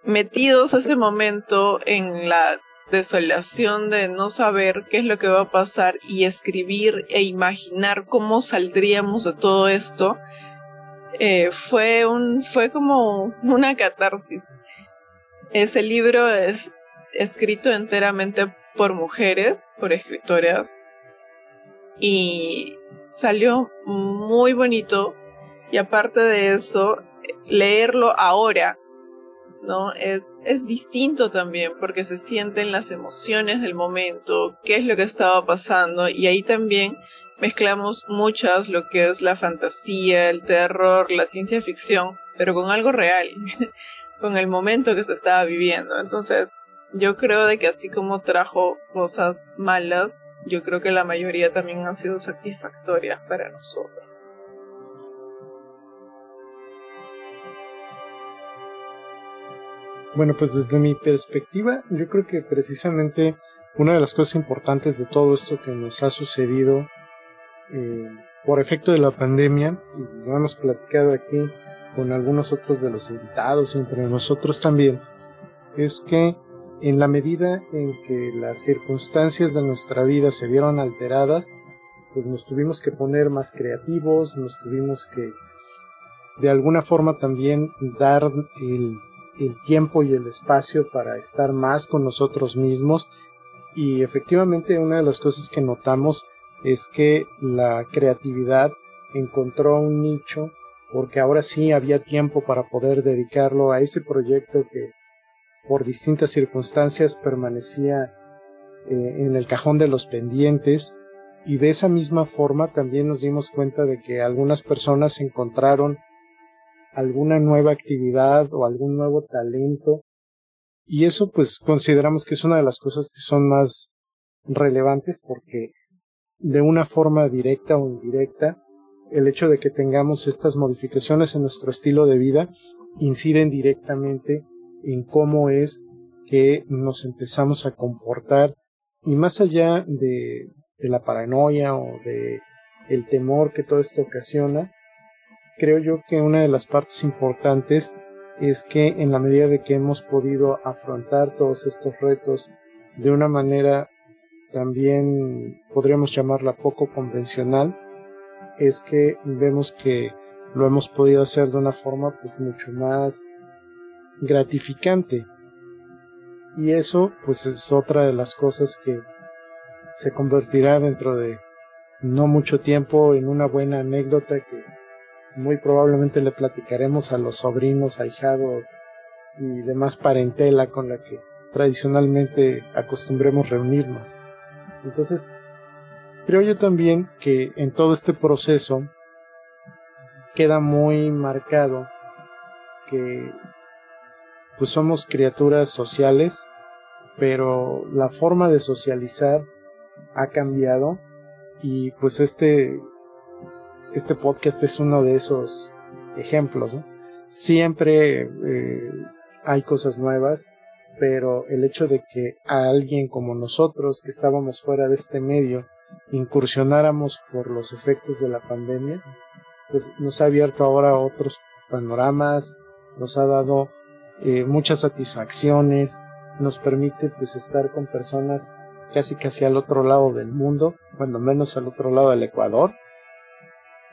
Speaker 4: metidos ese momento en la desolación de no saber qué es lo que va a pasar y escribir e imaginar cómo saldríamos de todo esto eh, fue un fue como una catarsis. Ese libro es escrito enteramente por mujeres por escritoras y salió muy bonito. Y aparte de eso leerlo ahora ¿no? Es, es distinto también porque se sienten las emociones del momento, qué es lo que estaba pasando y ahí también mezclamos muchas lo que es la fantasía, el terror, la ciencia ficción, pero con algo real, con el momento que se estaba viviendo. Entonces, yo creo de que así como trajo cosas malas, yo creo que la mayoría también han sido satisfactorias para nosotros.
Speaker 2: Bueno, pues desde mi perspectiva, yo creo que precisamente una de las cosas importantes de todo esto que nos ha sucedido eh, por efecto de la pandemia, y lo hemos platicado aquí con algunos otros de los invitados, entre nosotros también, es que en la medida en que las circunstancias de nuestra vida se vieron alteradas, pues nos tuvimos que poner más creativos, nos tuvimos que de alguna forma también dar el el tiempo y el espacio para estar más con nosotros mismos. Y efectivamente una de las cosas que notamos es que la creatividad encontró un nicho porque ahora sí había tiempo para poder dedicarlo a ese proyecto que por distintas circunstancias permanecía eh, en el cajón de los pendientes. Y de esa misma forma también nos dimos cuenta de que algunas personas encontraron alguna nueva actividad o algún nuevo talento. Y eso pues consideramos que es una de las cosas que son más relevantes porque de una forma directa o indirecta el hecho de que tengamos estas modificaciones en nuestro estilo de vida inciden directamente en cómo es que nos empezamos a comportar y más allá de, la paranoia o de el temor que todo esto ocasiona, creo yo que una de las partes importantes es que en la medida de que hemos podido afrontar todos estos retos de una manera también podríamos llamarla poco convencional, es que vemos que lo hemos podido hacer de una forma pues mucho más gratificante. Y eso pues es otra de las cosas que se convertirá dentro de no mucho tiempo en una buena anécdota que muy probablemente le platicaremos a los sobrinos, ahijados y demás parentela con la que tradicionalmente acostumbremos reunirnos. Entonces, creo yo también que en todo este proceso queda muy marcado que pues somos criaturas sociales, pero la forma de socializar ha cambiado y pues este este podcast es uno de esos ejemplos. Siempre eh, hay cosas nuevas, pero el hecho de que a alguien como nosotros, que estábamos fuera de este medio, incursionáramos por los efectos de la pandemia, pues nos ha abierto ahora otros panoramas, nos ha dado eh, muchas satisfacciones, nos permite pues estar con personas casi casi al otro lado del mundo, cuando menos al otro lado del Ecuador,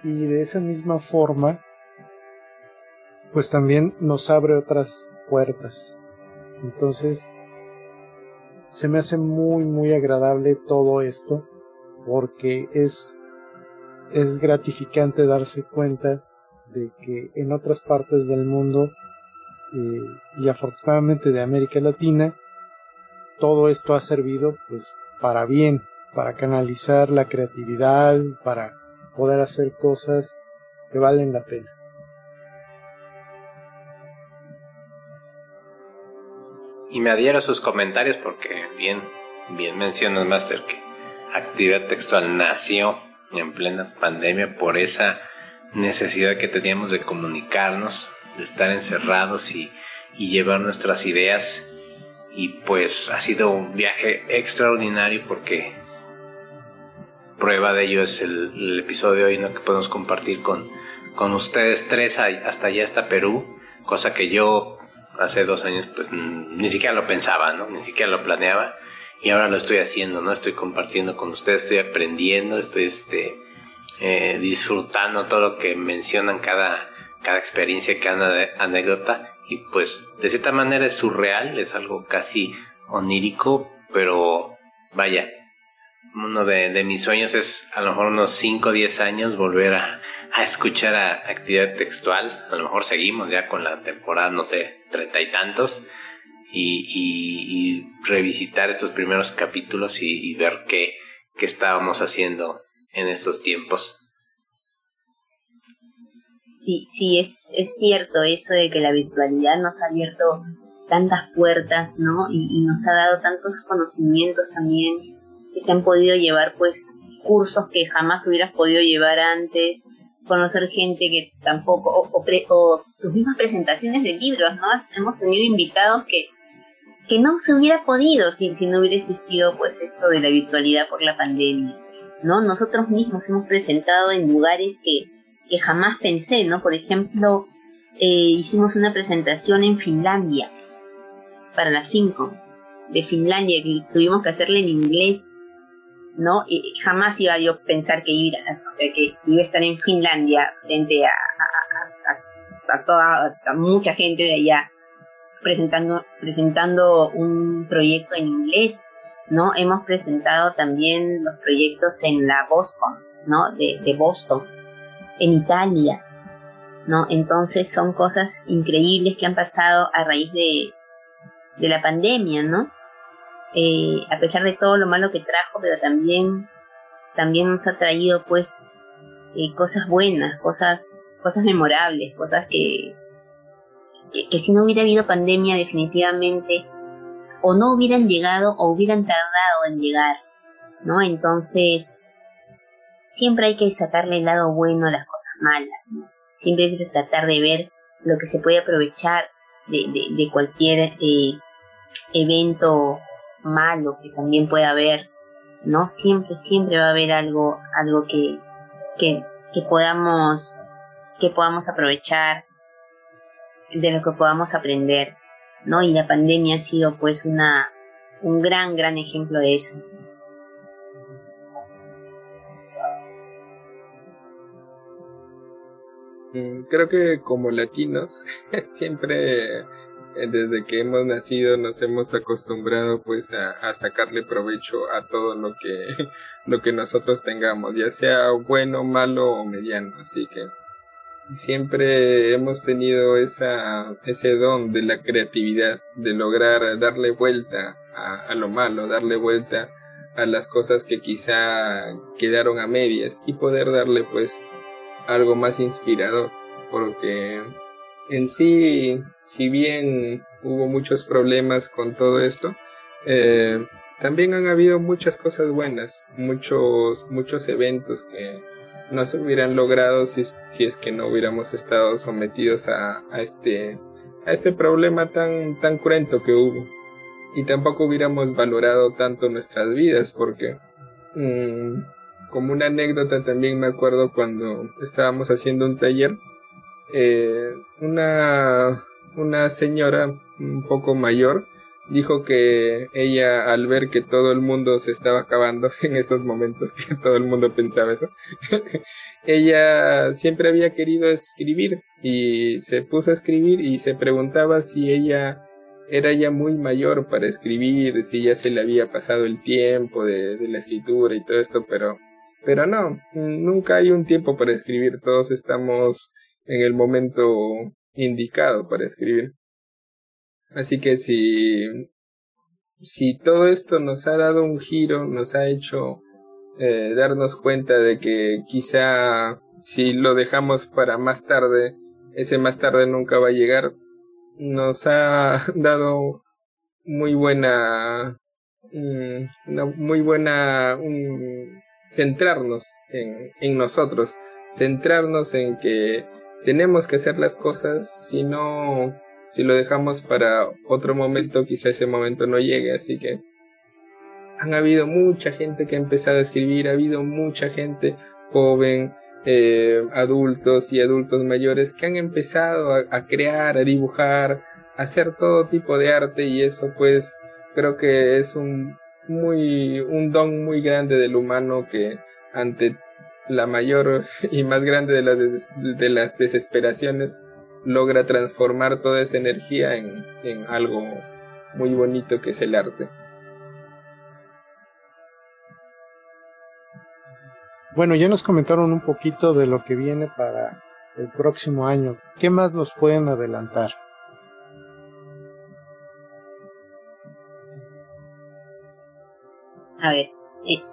Speaker 2: y de esa misma forma pues también nos abre otras puertas. Entonces, se me hace muy, muy agradable todo esto porque es, es gratificante darse cuenta de que en otras partes del mundo eh, y afortunadamente de América Latina, todo esto ha servido pues para bien, para canalizar la creatividad, para poder hacer cosas que valen la pena.
Speaker 1: Y me adhiero a sus comentarios porque bien, bien mencionas, Master, que actividad textual nació en plena pandemia por esa necesidad que teníamos de comunicarnos, de estar encerrados y, llevar nuestras ideas. Y pues ha sido un viaje extraordinario porque prueba de ello es el, episodio hoy ¿no? que podemos compartir con, con ustedes tres hasta allá hasta Perú, cosa que yo hace dos años pues ni siquiera lo pensaba, ¿no? Ni siquiera lo planeaba y ahora lo estoy haciendo, ¿no? Estoy compartiendo con ustedes, estoy aprendiendo, estoy este, eh, disfrutando todo lo que mencionan cada, cada experiencia, cada anécdota y pues de cierta manera es surreal, es algo casi onírico, pero vaya, uno de, mis sueños es a lo mejor unos 5 o 10 años volver a, escuchar a actividad textual. A lo mejor seguimos ya con la temporada, no sé, treinta y tantos. Y, revisitar estos primeros capítulos y, ver qué, qué estábamos haciendo en estos tiempos.
Speaker 3: Sí, sí, es, es cierto eso de que la virtualidad nos ha abierto tantas puertas, ¿no? y nos ha dado tantos conocimientos también que se han podido llevar pues cursos que jamás hubieras podido llevar antes, conocer gente que tampoco, o, tus mismas presentaciones de libros, ¿no? Hemos tenido invitados que, que no se hubiera podido si, si no hubiera existido pues esto de la virtualidad por la pandemia, ¿no? Nosotros mismos hemos presentado en lugares que, que jamás pensé, ¿no? Por ejemplo, eh, hicimos una presentación en Finlandia para la FinCon de Finlandia que tuvimos que hacerle en inglés ¿no? Y jamás iba yo a pensar que iba, a estar en Finlandia frente a, a, toda, mucha gente de allá presentando, presentando un proyecto en inglés, ¿no? Hemos presentado también los proyectos en la Boston, ¿no? De, de Boston, en Italia, ¿no? Entonces son cosas increíbles que han pasado a raíz de, de la pandemia, ¿no? Eh, a pesar de todo lo malo que trajo, pero también, también nos ha traído pues eh, cosas buenas, cosas, cosas memorables, cosas que, que, si no hubiera habido pandemia definitivamente o no hubieran llegado o hubieran tardado en llegar, ¿no? Entonces, siempre hay que sacarle el lado bueno a las cosas malas, Siempre hay que tratar de ver lo que se puede aprovechar de, de, cualquier eh, evento malo que también pueda haber, ¿no? Siempre, siempre va a haber algo, algo que, que, podamos, que podamos aprovechar, de lo que podamos aprender, ¿no? Y la pandemia ha sido pues una, un gran, gran ejemplo de eso.
Speaker 5: Mm, creo que como latinos siempre desde que hemos nacido nos hemos acostumbrado pues a, sacarle provecho a todo lo que lo que nosotros tengamos ya sea bueno malo o mediano. Así que siempre hemos tenido esa ese don de la creatividad de lograr darle vuelta a, a lo malo darle vuelta a las cosas que quizá quedaron a medias y poder darle pues algo más inspirador porque en sí, si bien hubo muchos problemas con todo esto, eh, también han habido muchas cosas buenas, muchos, muchos eventos que no se hubieran logrado si, si es que no hubiéramos estado sometidos a, a, este, a este problema tan, tan cruento que hubo. Y tampoco hubiéramos valorado tanto nuestras vidas porque, mm, como una anécdota también me acuerdo cuando estábamos haciendo un taller, eh, una, una señora un poco mayor dijo que ella al ver que todo el mundo se estaba acabando en esos momentos, que todo el mundo pensaba eso, ella siempre había querido escribir y se puso a escribir y se preguntaba si ella era ya muy mayor para escribir, si ya se le había pasado el tiempo de, de la escritura y todo esto, pero, pero no, nunca hay un tiempo para escribir, todos estamos en el momento indicado para escribir. Así que si, si todo esto nos ha dado un giro, nos ha hecho eh, darnos cuenta de que quizá si lo dejamos para más tarde, ese más tarde nunca va a llegar, nos ha dado muy buena, mm, una muy buena, centrarnos en, en nosotros, centrarnos en que tenemos que hacer las cosas, si no, si lo dejamos para otro momento, quizá ese momento no llegue, así que han habido mucha gente que ha empezado a escribir, ha habido mucha gente joven, eh, adultos y adultos mayores que han empezado a, crear, a dibujar, a hacer todo tipo de arte y eso pues creo que es un muy un don muy grande del humano que ante la mayor y más grande de las, de las desesperaciones logra transformar toda esa energía en, en algo muy bonito que es el arte.
Speaker 2: Bueno, ya nos comentaron un poquito de lo que viene para el próximo año. ¿Qué más nos pueden adelantar?
Speaker 3: A ver,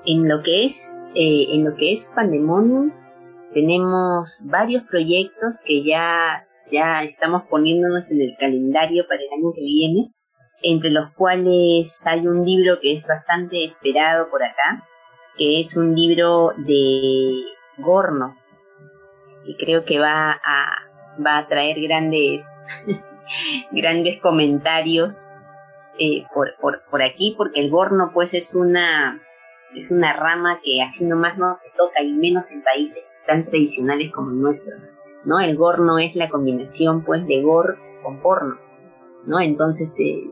Speaker 3: en lo que es eh, en lo que es Pandemonium tenemos varios proyectos que ya ya estamos poniéndonos en el calendario para el año que viene, entre los cuales hay un libro que es bastante esperado por acá, que es un libro de Gorno, y creo que va a, va a traer grandes, grandes comentarios eh, por, por, por, aquí, porque el Gorno pues es una, es una rama que así nomás no se toca, y menos en países tan tradicionales como el nuestro, ¿no? El Gorno es la combinación pues de Gor con porno, ¿no? Entonces, eh,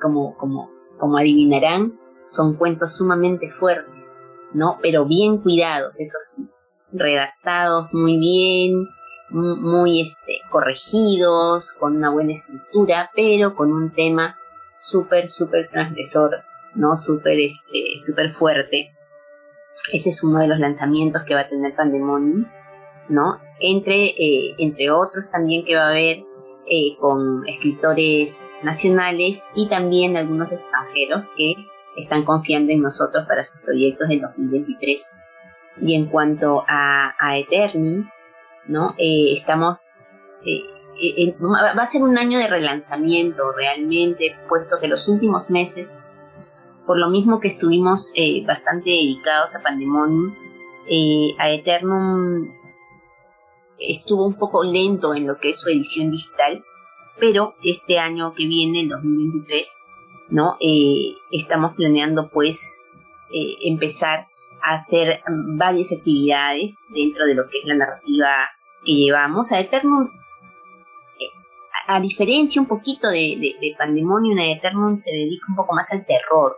Speaker 3: como, como, como adivinarán, son cuentos sumamente fuertes ¿no? Pero bien cuidados, eso sí, redactados muy bien, muy este, corregidos, con una buena estructura, pero con un tema súper, súper transgresor, ¿no? Súper, este, súper fuerte. Ese es uno de los lanzamientos que va a tener Pandemonium, ¿no? Entre, eh, entre otros también que va a haber eh, con escritores nacionales y también algunos extranjeros que están confiando en nosotros para sus proyectos del 2023. Y en cuanto a, a Eterni, ¿no? Eh, estamos, eh, eh, va a ser un año de relanzamiento realmente, puesto que los últimos meses, por lo mismo que estuvimos bastante dedicados a Pandemonium, a Eternum estuvo un poco lento en lo que es su edición digital, pero este año que viene, el 2023, ¿no? Eh, estamos planeando pues eh, empezar a hacer varias actividades dentro de lo que es la narrativa que llevamos. A Eternum, eh, a, diferencia un poquito de, de, Pandemonium, a Eternum se dedica un poco más al terror,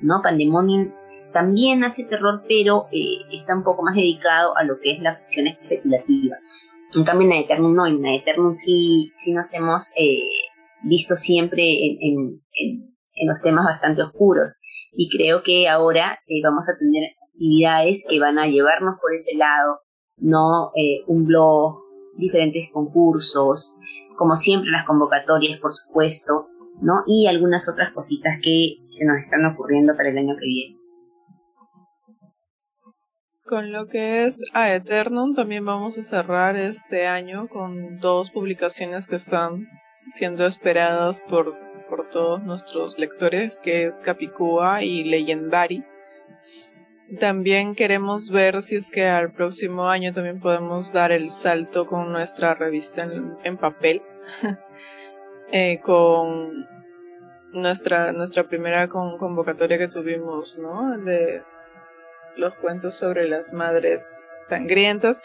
Speaker 3: ¿no? Pandemonium también hace terror, pero está un poco más dedicado a lo que es la ficción especulativa. En cambio, en Eternum no, en Eternum sí, sí nos hemos visto siempre en, en los temas bastante oscuros. Y creo que ahora eh, vamos a tener actividades que van a llevarnos por ese lado, no eh, un blog, diferentes concursos, como siempre las convocatorias, por supuesto, ¿no? Y algunas otras cositas que se nos están ocurriendo para el año que viene.
Speaker 4: Con lo que es a Eternum también vamos a cerrar este año con dos publicaciones que están siendo esperadas por por todos nuestros lectores, que es Capicúa y Legendary. También queremos ver si es que al próximo año también podemos dar el salto con nuestra revista en, papel, eh, con nuestra nuestra primera convocatoria que tuvimos, ¿no? De los cuentos sobre las madres sangrientas.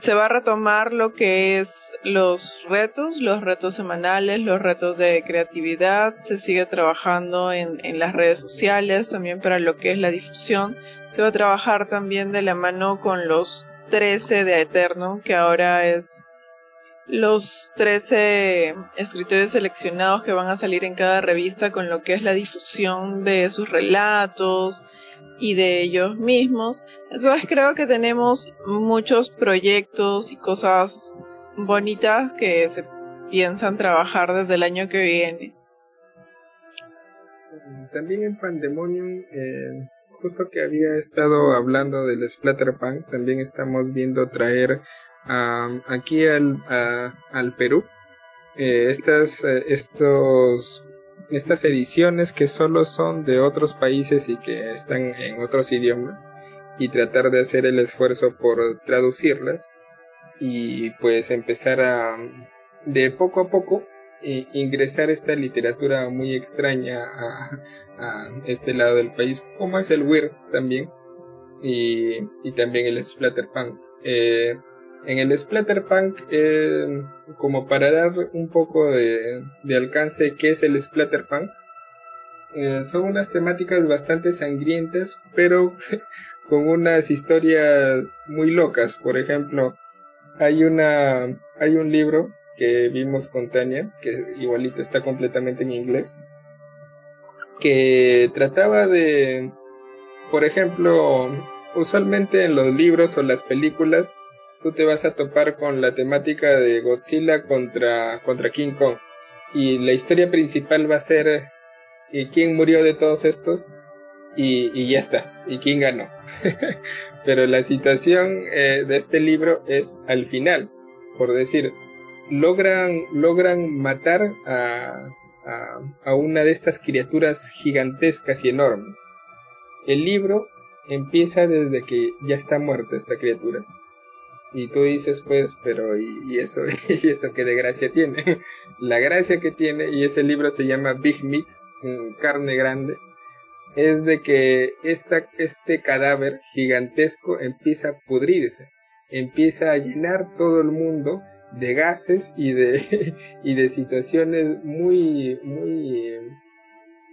Speaker 4: Se va a retomar lo que es los retos, los retos semanales, los retos de creatividad, se sigue trabajando en, en, las redes sociales, también para lo que es la difusión, se va a trabajar también de la mano con los 13 de Eterno, que ahora es los 13 escritores seleccionados que van a salir en cada revista con lo que es la difusión de sus relatos y de ellos mismos. Entonces creo que tenemos muchos proyectos y cosas bonitas que se piensan trabajar desde el año que viene.
Speaker 5: También en Pandemonium, eh, justo que había estado hablando del Splatterpunk, también estamos viendo traer aquí al, al Perú eh, estas, eh, estos, estas ediciones que solo son de otros países y que están en otros idiomas y tratar de hacer el esfuerzo por traducirlas y pues empezar a de poco a poco ingresar esta literatura muy extraña a, a, este lado del país como es el weird también y, y también el splatterpunk eh, en el Splatterpunk, eh, como para dar un poco de, alcance qué es el Splatterpunk, eh, son unas temáticas bastante sangrientas, pero con unas historias muy locas. Por ejemplo, hay una, hay un libro que vimos con Tania, que igualito está completamente en inglés, que trataba de, por ejemplo, usualmente en los libros o las películas tú te vas a topar con la temática de Godzilla contra, contra King Kong. Y la historia principal va a ser eh, quién murió de todos estos y, y ya está, y quién ganó. Pero la situación eh, de este libro es al final, por decir, logran, logran matar a, a, a una de estas criaturas gigantescas y enormes. El libro empieza desde que ya está muerta esta criatura y tú dices, pues, pero ¿y, eso? ¿Y eso qué de gracia tiene? La gracia que tiene, y ese libro se llama Big Meat, mm, carne grande, es de que esta, este cadáver gigantesco empieza a pudrirse, empieza a llenar todo el mundo de gases y de, y de situaciones muy, muy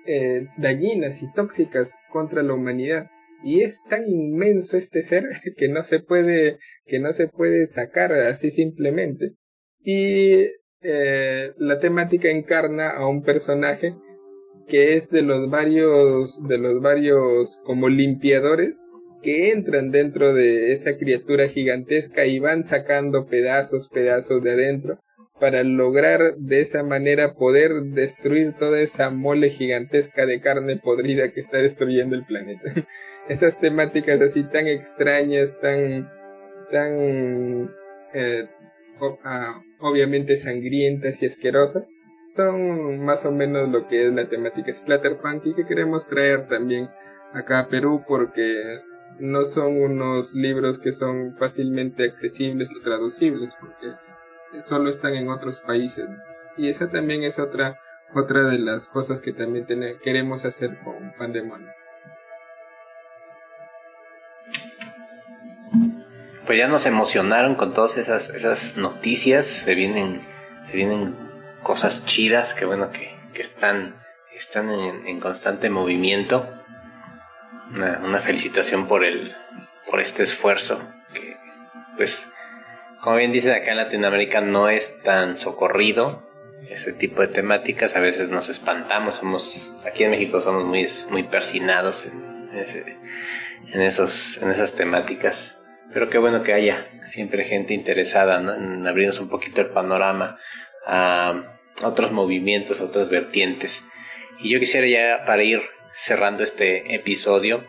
Speaker 5: eh, dañinas y tóxicas contra la humanidad y es tan inmenso este ser que no se puede que no se puede sacar así simplemente y eh, la temática encarna a un personaje que es de los varios de los varios como limpiadores que entran dentro de esa criatura gigantesca y van sacando pedazos pedazos de adentro para lograr de esa manera poder destruir toda esa mole gigantesca de carne podrida que está destruyendo el planeta. Esas temáticas así tan extrañas, tan, tan, eh, ah, obviamente sangrientas y asquerosas, son más o menos lo que es la temática Splatterpunk y que queremos traer también acá a Perú porque no son unos libros que son fácilmente accesibles o traducibles porque solo están en otros países. Y esa también es otra, otra de las cosas que también queremos hacer con Pandemonium.
Speaker 1: Pues ya nos emocionaron con todas esas, esas noticias, se vienen, se vienen cosas chidas que bueno que, que están, están en, constante movimiento. Una, felicitación por el, por este esfuerzo pues como bien dicen acá en Latinoamérica no es tan socorrido ese tipo de temáticas, a veces nos espantamos, somos, aquí en México somos muy, muy persinados en, esos, en esas temáticas. Pero qué bueno que haya siempre gente interesada en abrirnos un poquito el panorama a otros movimientos, otras vertientes. Y yo quisiera ya para ir cerrando este episodio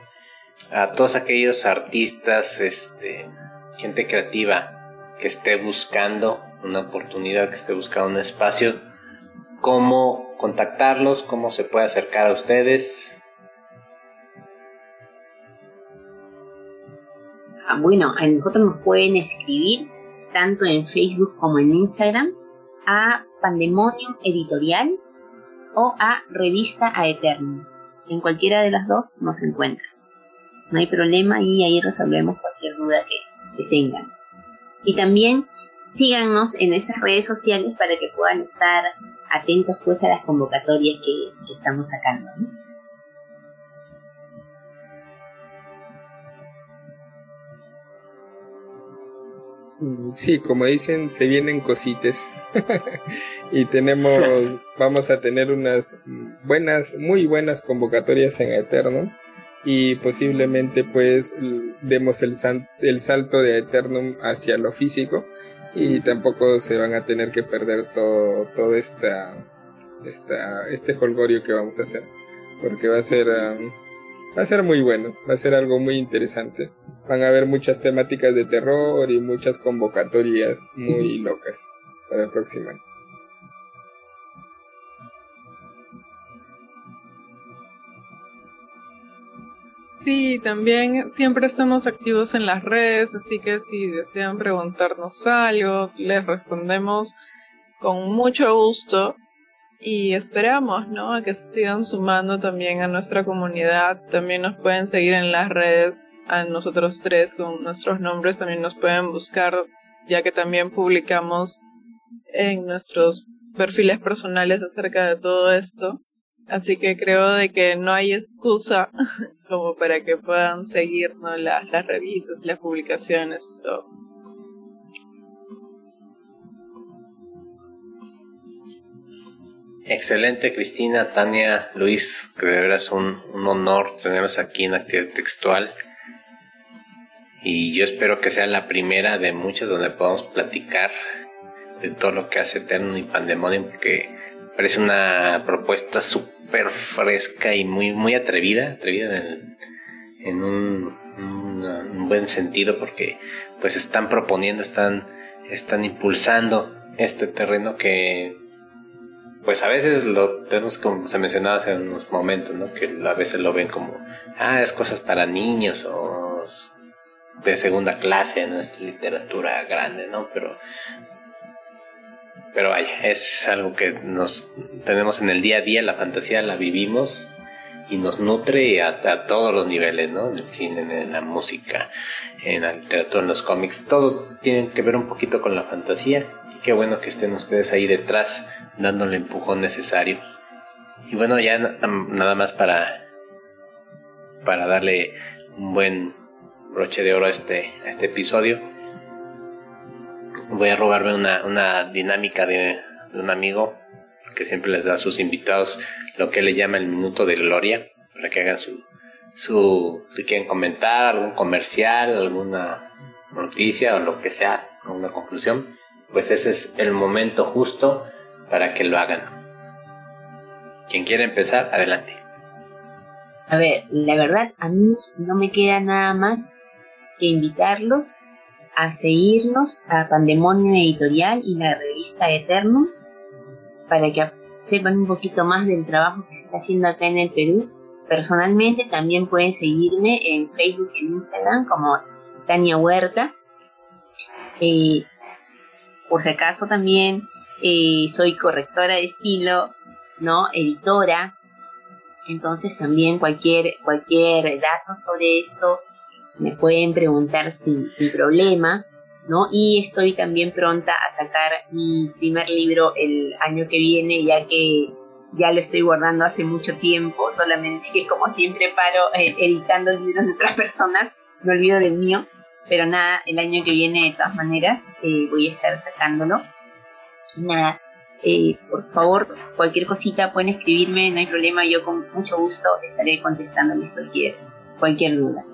Speaker 1: a todos aquellos artistas, este, gente creativa que esté buscando una oportunidad, que esté buscando un espacio, cómo contactarlos, cómo se puede acercar a ustedes.
Speaker 3: Bueno, a nosotros nos pueden escribir tanto en Facebook como en Instagram a Pandemonium Editorial o a Revista a Eterno. En cualquiera de las dos nos encuentran. No hay problema y ahí resolvemos cualquier duda que tengan. Y también síganos en esas redes sociales para que puedan estar atentos pues a las convocatorias que, estamos sacando.
Speaker 5: Sí, como dicen, se vienen cosites y tenemos, vamos a tener unas buenas, muy buenas convocatorias en Eterno. Y posiblemente pues demos el, el salto de Eternum hacia lo físico. Y tampoco se van a tener que perder todo, todo esta, esta, este holgorio que vamos a hacer. Porque va a ser um, va a ser muy bueno, va a ser algo muy interesante. Van a haber muchas temáticas de terror y muchas convocatorias muy locas para el próximo año.
Speaker 4: Sí, también siempre estamos activos en las redes, así que si desean preguntarnos algo, les respondemos con mucho gusto y esperamos, ¿no? A que se sigan sumando también a nuestra comunidad. También nos pueden seguir en las redes a nosotros tres con nuestros nombres. También nos pueden buscar, ya que también publicamos en nuestros perfiles personales acerca de todo esto. Así que creo de que no hay excusa como para que puedan seguirnos las, las revistas, las publicaciones todo.
Speaker 1: Excelente, Cristina, Tania, Luis, que de verdad es un, un honor tenerlos aquí en Actividad Textual. Y yo espero que sea la primera de muchas donde podamos platicar de todo lo que hace Eterno y Pandemonium, porque parece una propuesta súper fresca y muy, muy atrevida, atrevida en, en un, un, buen sentido, porque pues están proponiendo, están, están impulsando este terreno que pues a veces lo tenemos como se mencionaba hace unos momentos, ¿no? Que a veces lo ven como, ah, es cosas para niños o de segunda clase, no es literatura grande, ¿no? Pero pero vaya, es algo que nos tenemos en el día a día, la fantasía la vivimos y nos nutre a, todos los niveles, ¿no? En el cine, en la música, en la literatura, en los cómics, todo tiene que ver un poquito con la fantasía qué bueno que estén ustedes ahí detrás dándole el empujón necesario. Y bueno, ya nada más para para darle un buen broche de oro a este, a este episodio voy a robarme una, una dinámica de, un amigo que siempre les da a sus invitados lo que le llama el minuto de gloria, para que hagan su, su, si quieren comentar algún comercial, alguna noticia o lo que sea, alguna conclusión, pues ese es el momento justo para que lo hagan. Quien quiera empezar, adelante.
Speaker 3: A ver, la verdad, a mí no me queda nada más que invitarlos a seguirnos a Pandemonio Editorial y la revista Eterno para que sepan un poquito más del trabajo que se está haciendo acá en el Perú. Personalmente también pueden seguirme en Facebook y en Instagram como Tania Huerta. Eh, por si acaso también eh, soy correctora de estilo, ¿no? Editora. Entonces también cualquier, cualquier dato sobre esto me pueden preguntar sin, sin problema, ¿no? Y estoy también pronta a sacar mi primer libro el año que viene, ya que ya lo estoy guardando hace mucho tiempo, solamente que como siempre paro eh, editando libros de otras personas, me olvido del mío, pero nada, el año que viene de todas maneras eh, voy a estar sacándolo. nada, eh, por favor, cualquier cosita pueden escribirme, no hay problema, yo con mucho gusto estaré contestándoles cualquier, cualquier duda.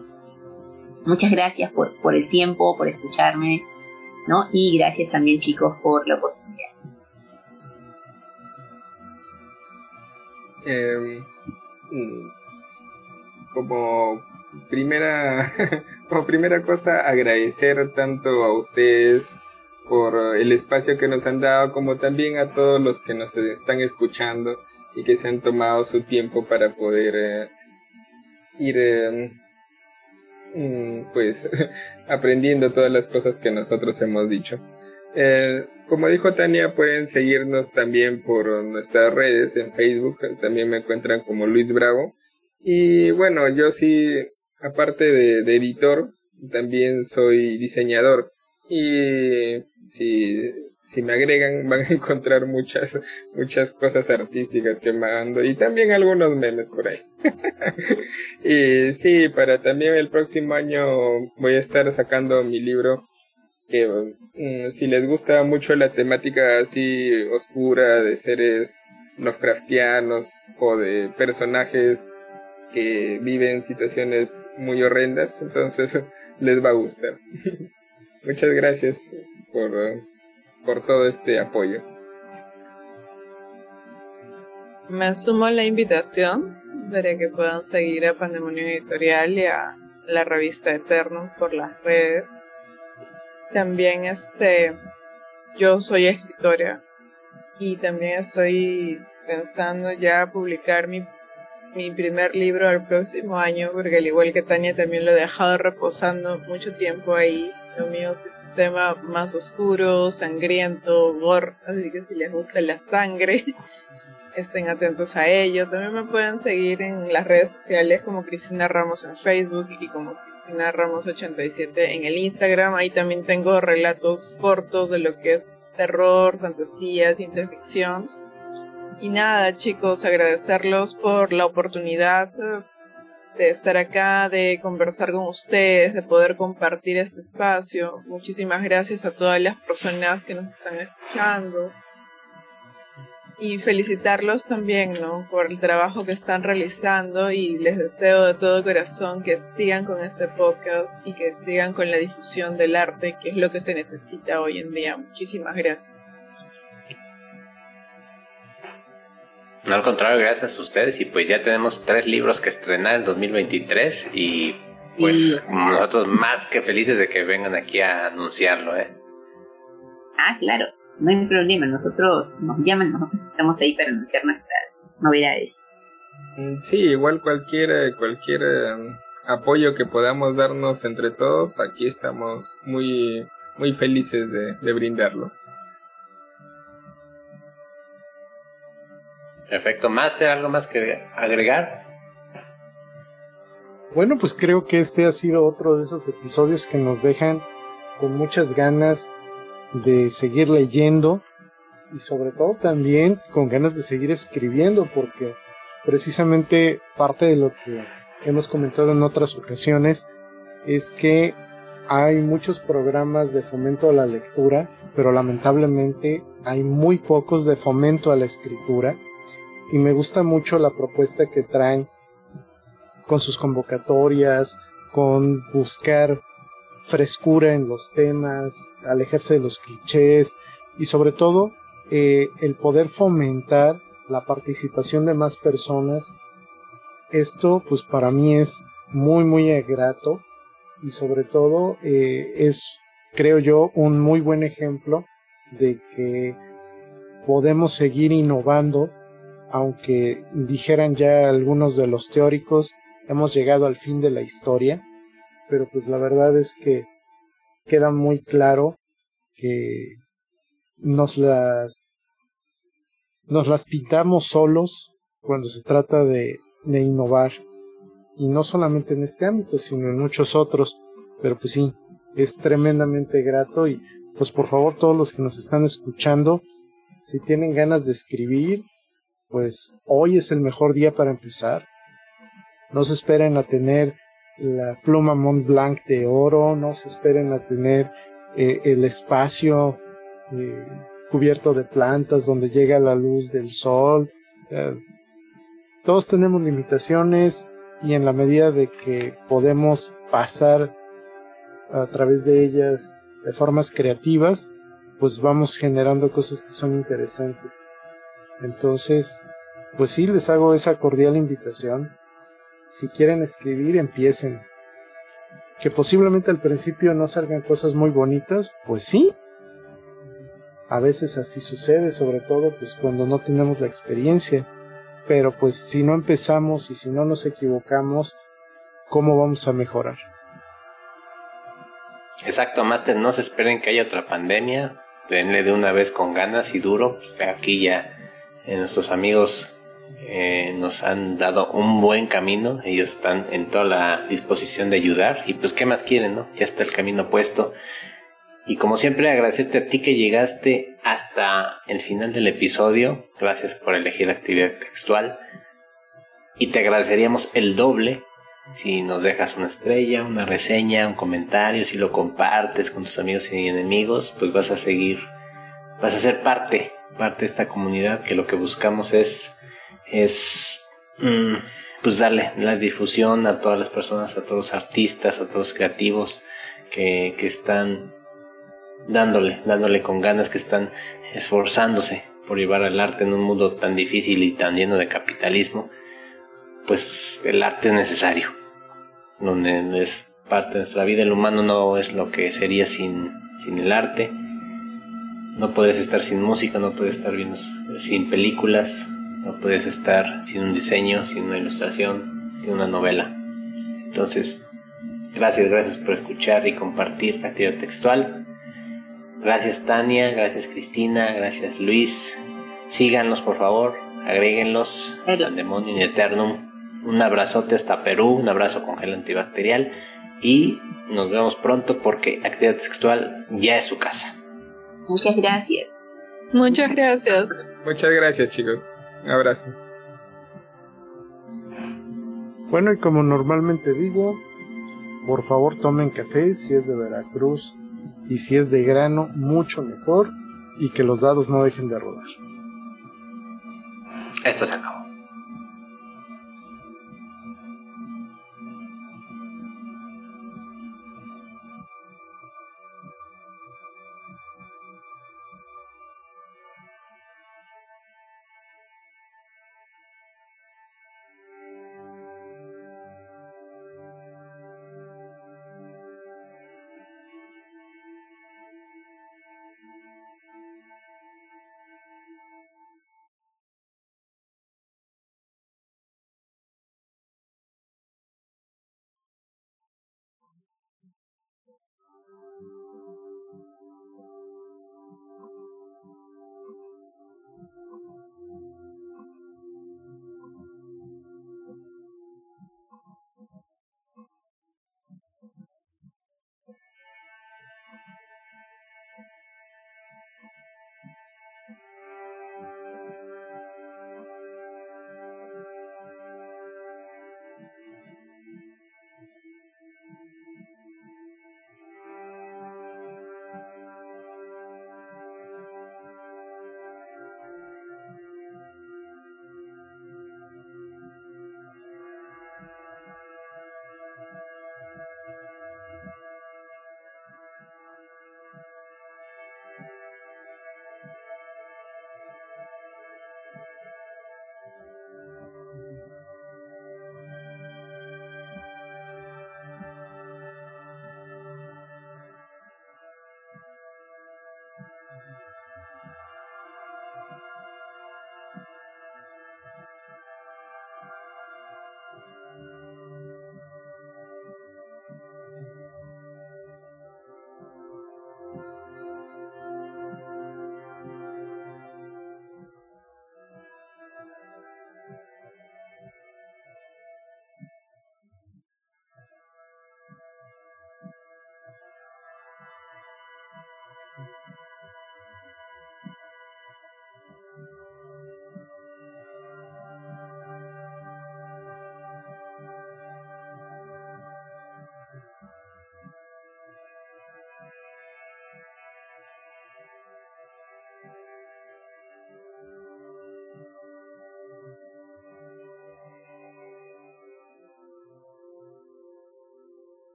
Speaker 3: Muchas gracias por, por el tiempo, por escucharme, ¿no? Y gracias también, chicos, por la oportunidad.
Speaker 5: Em, mm, como primera como primera cosa agradecer tanto a ustedes por el espacio que nos han dado como también a todos los que nos están escuchando y que se han tomado su tiempo para poder eh, ir em, Mm, pues aprendiendo todas las cosas que nosotros hemos dicho. Eh, como dijo Tania, pueden seguirnos también por nuestras redes en Facebook, también me encuentran como Luis Bravo. Y bueno, yo sí, aparte de editor, también soy diseñador. Y si me agregan van a encontrar muchas, muchas cosas artísticas que mando y también algunos memes por ahí. y sí, para también el próximo año voy a estar sacando mi libro que mm, si les gusta mucho la temática así oscura de seres Lovecraftianos o de personajes que viven situaciones muy horrendas, entonces les va a gustar. Muchas gracias por, todo este apoyo.
Speaker 4: Me sumo a la invitación para que puedan seguir a Pandemonio Editorial y a la revista Eterno por las redes. También este, yo soy escritora y también estoy pensando ya publicar mi, mi primer libro el próximo año porque al igual que Tania también lo he dejado reposando mucho tiempo ahí. Lo mío es un tema más oscuro, sangriento, gore, así que si les gusta la sangre estén atentos a ello. También me pueden seguir en las redes sociales como Cristina Ramos en Facebook y como Cristina Ramos 87 en el Instagram. Ahí también tengo relatos cortos de lo que es terror, fantasía, ciencia ficción. Y nada, chicos, agradecerlos por la oportunidad de estar acá, de conversar con ustedes, de poder compartir este espacio. Muchísimas gracias a todas las personas que nos están escuchando y felicitarlos también, ¿no? Por el trabajo que están realizando y les deseo de todo corazón que sigan con este podcast y que sigan con la difusión del arte, que es lo que se necesita hoy en día. Muchísimas gracias.
Speaker 1: No, al contrario, gracias a ustedes y pues ya tenemos tres libros que estrenar en 2023 y pues nosotros más que felices de que vengan aquí a anunciarlo, ¿eh?
Speaker 3: Ah, claro no hay problema, nosotros nos llaman, nosotros estamos ahí para anunciar nuestras novedades.
Speaker 5: Mm, sí, igual cualquier, cualquier em, apoyo que podamos darnos entre todos, aquí estamos muy, muy felices de, de brindarlo.
Speaker 1: Perfecto, Master, ¿algo más que agregar?
Speaker 2: Bueno, pues creo que este ha sido otro de esos episodios que nos dejan con muchas ganas de seguir leyendo y sobre todo también con ganas de seguir escribiendo porque precisamente parte de lo que hemos comentado en otras ocasiones es que hay muchos programas de fomento a la lectura, pero lamentablemente hay muy pocos de fomento a la escritura y me gusta mucho la propuesta que traen con sus convocatorias, con buscar frescura en los temas, alejarse de los clichés y sobre todo eh, el poder fomentar la participación de más personas. Esto pues para mí es muy muy grato y sobre todo eh, es creo yo un muy buen ejemplo de que podemos seguir innovando aunque dijeran ya algunos de los teóricos hemos llegado al fin de la historia pero pues la verdad es que queda muy claro que nos las nos las pintamos solos cuando se trata de, de innovar. Y no solamente en este ámbito sino en muchos otros. Pero pues sí es tremendamente grato y pues por favor todos los que nos están escuchando si tienen ganas de escribir pues hoy es el mejor día para empezar no se esperen a tener la pluma Mont Blanc de oro, no se esperen a tener eh, el espacio eh, cubierto de plantas donde llega la luz del sol. todos tenemos limitaciones y en la medida de que podemos pasar a través de ellas de formas creativas, pues vamos generando cosas que son interesantes. Entonces, pues sí, les hago esa cordial invitación si quieren escribir, empiecen. Que posiblemente al principio no salgan cosas muy bonitas, pues sí. A veces así sucede, sobre todo pues cuando no tenemos la experiencia. Pero pues si no empezamos y si no nos equivocamos, ¿cómo vamos a mejorar?
Speaker 1: Exacto, Master, no se esperen que haya otra pandemia. Denle de una vez con ganas y duro. Aquí ya nuestros amigos eh, nos han dado un buen camino, ellos están en toda la disposición de ayudar y pues qué más quieren, ¿no? Ya está el camino puesto. Y como siempre agradecerte a ti que llegaste hasta el final del episodio, gracias por elegir actividad textual y te agradeceríamos el doble si nos dejas una estrella, una reseña, un comentario, si lo compartes con tus amigos y enemigos, pues vas a seguir, vas a ser parte, parte de esta comunidad que lo que buscamos es, es, mm, pues darle la difusión a todas las personas, a todos los artistas, a todos los creativos que, que están dándole, dándole con ganas, que están esforzándose por llevar el arte en un mundo tan difícil y tan lleno de capitalismo, pues el arte es necesario donde es parte de nuestra vida. El humano no es lo que sería sin, sin el arte. No puedes estar sin música, no puedes estar viendo sin películas, no puedes estar sin un diseño, sin una ilustración, sin una novela. Entonces, gracias, gracias por escuchar y compartir actividad textual. Gracias Tania, gracias Cristina, gracias Luis. Síganlos por favor, agréguenlos al demonio in eternum un abrazote hasta Perú, un abrazo con gel antibacterial y nos vemos pronto porque Actividad Sexual ya es su casa.
Speaker 3: Muchas gracias.
Speaker 4: Muchas gracias.
Speaker 5: Muchas gracias chicos. Un abrazo.
Speaker 2: Bueno, y como normalmente digo, por favor tomen café si es de Veracruz y si es de grano, mucho mejor y que los dados no dejen de rodar.
Speaker 1: Esto se acabó.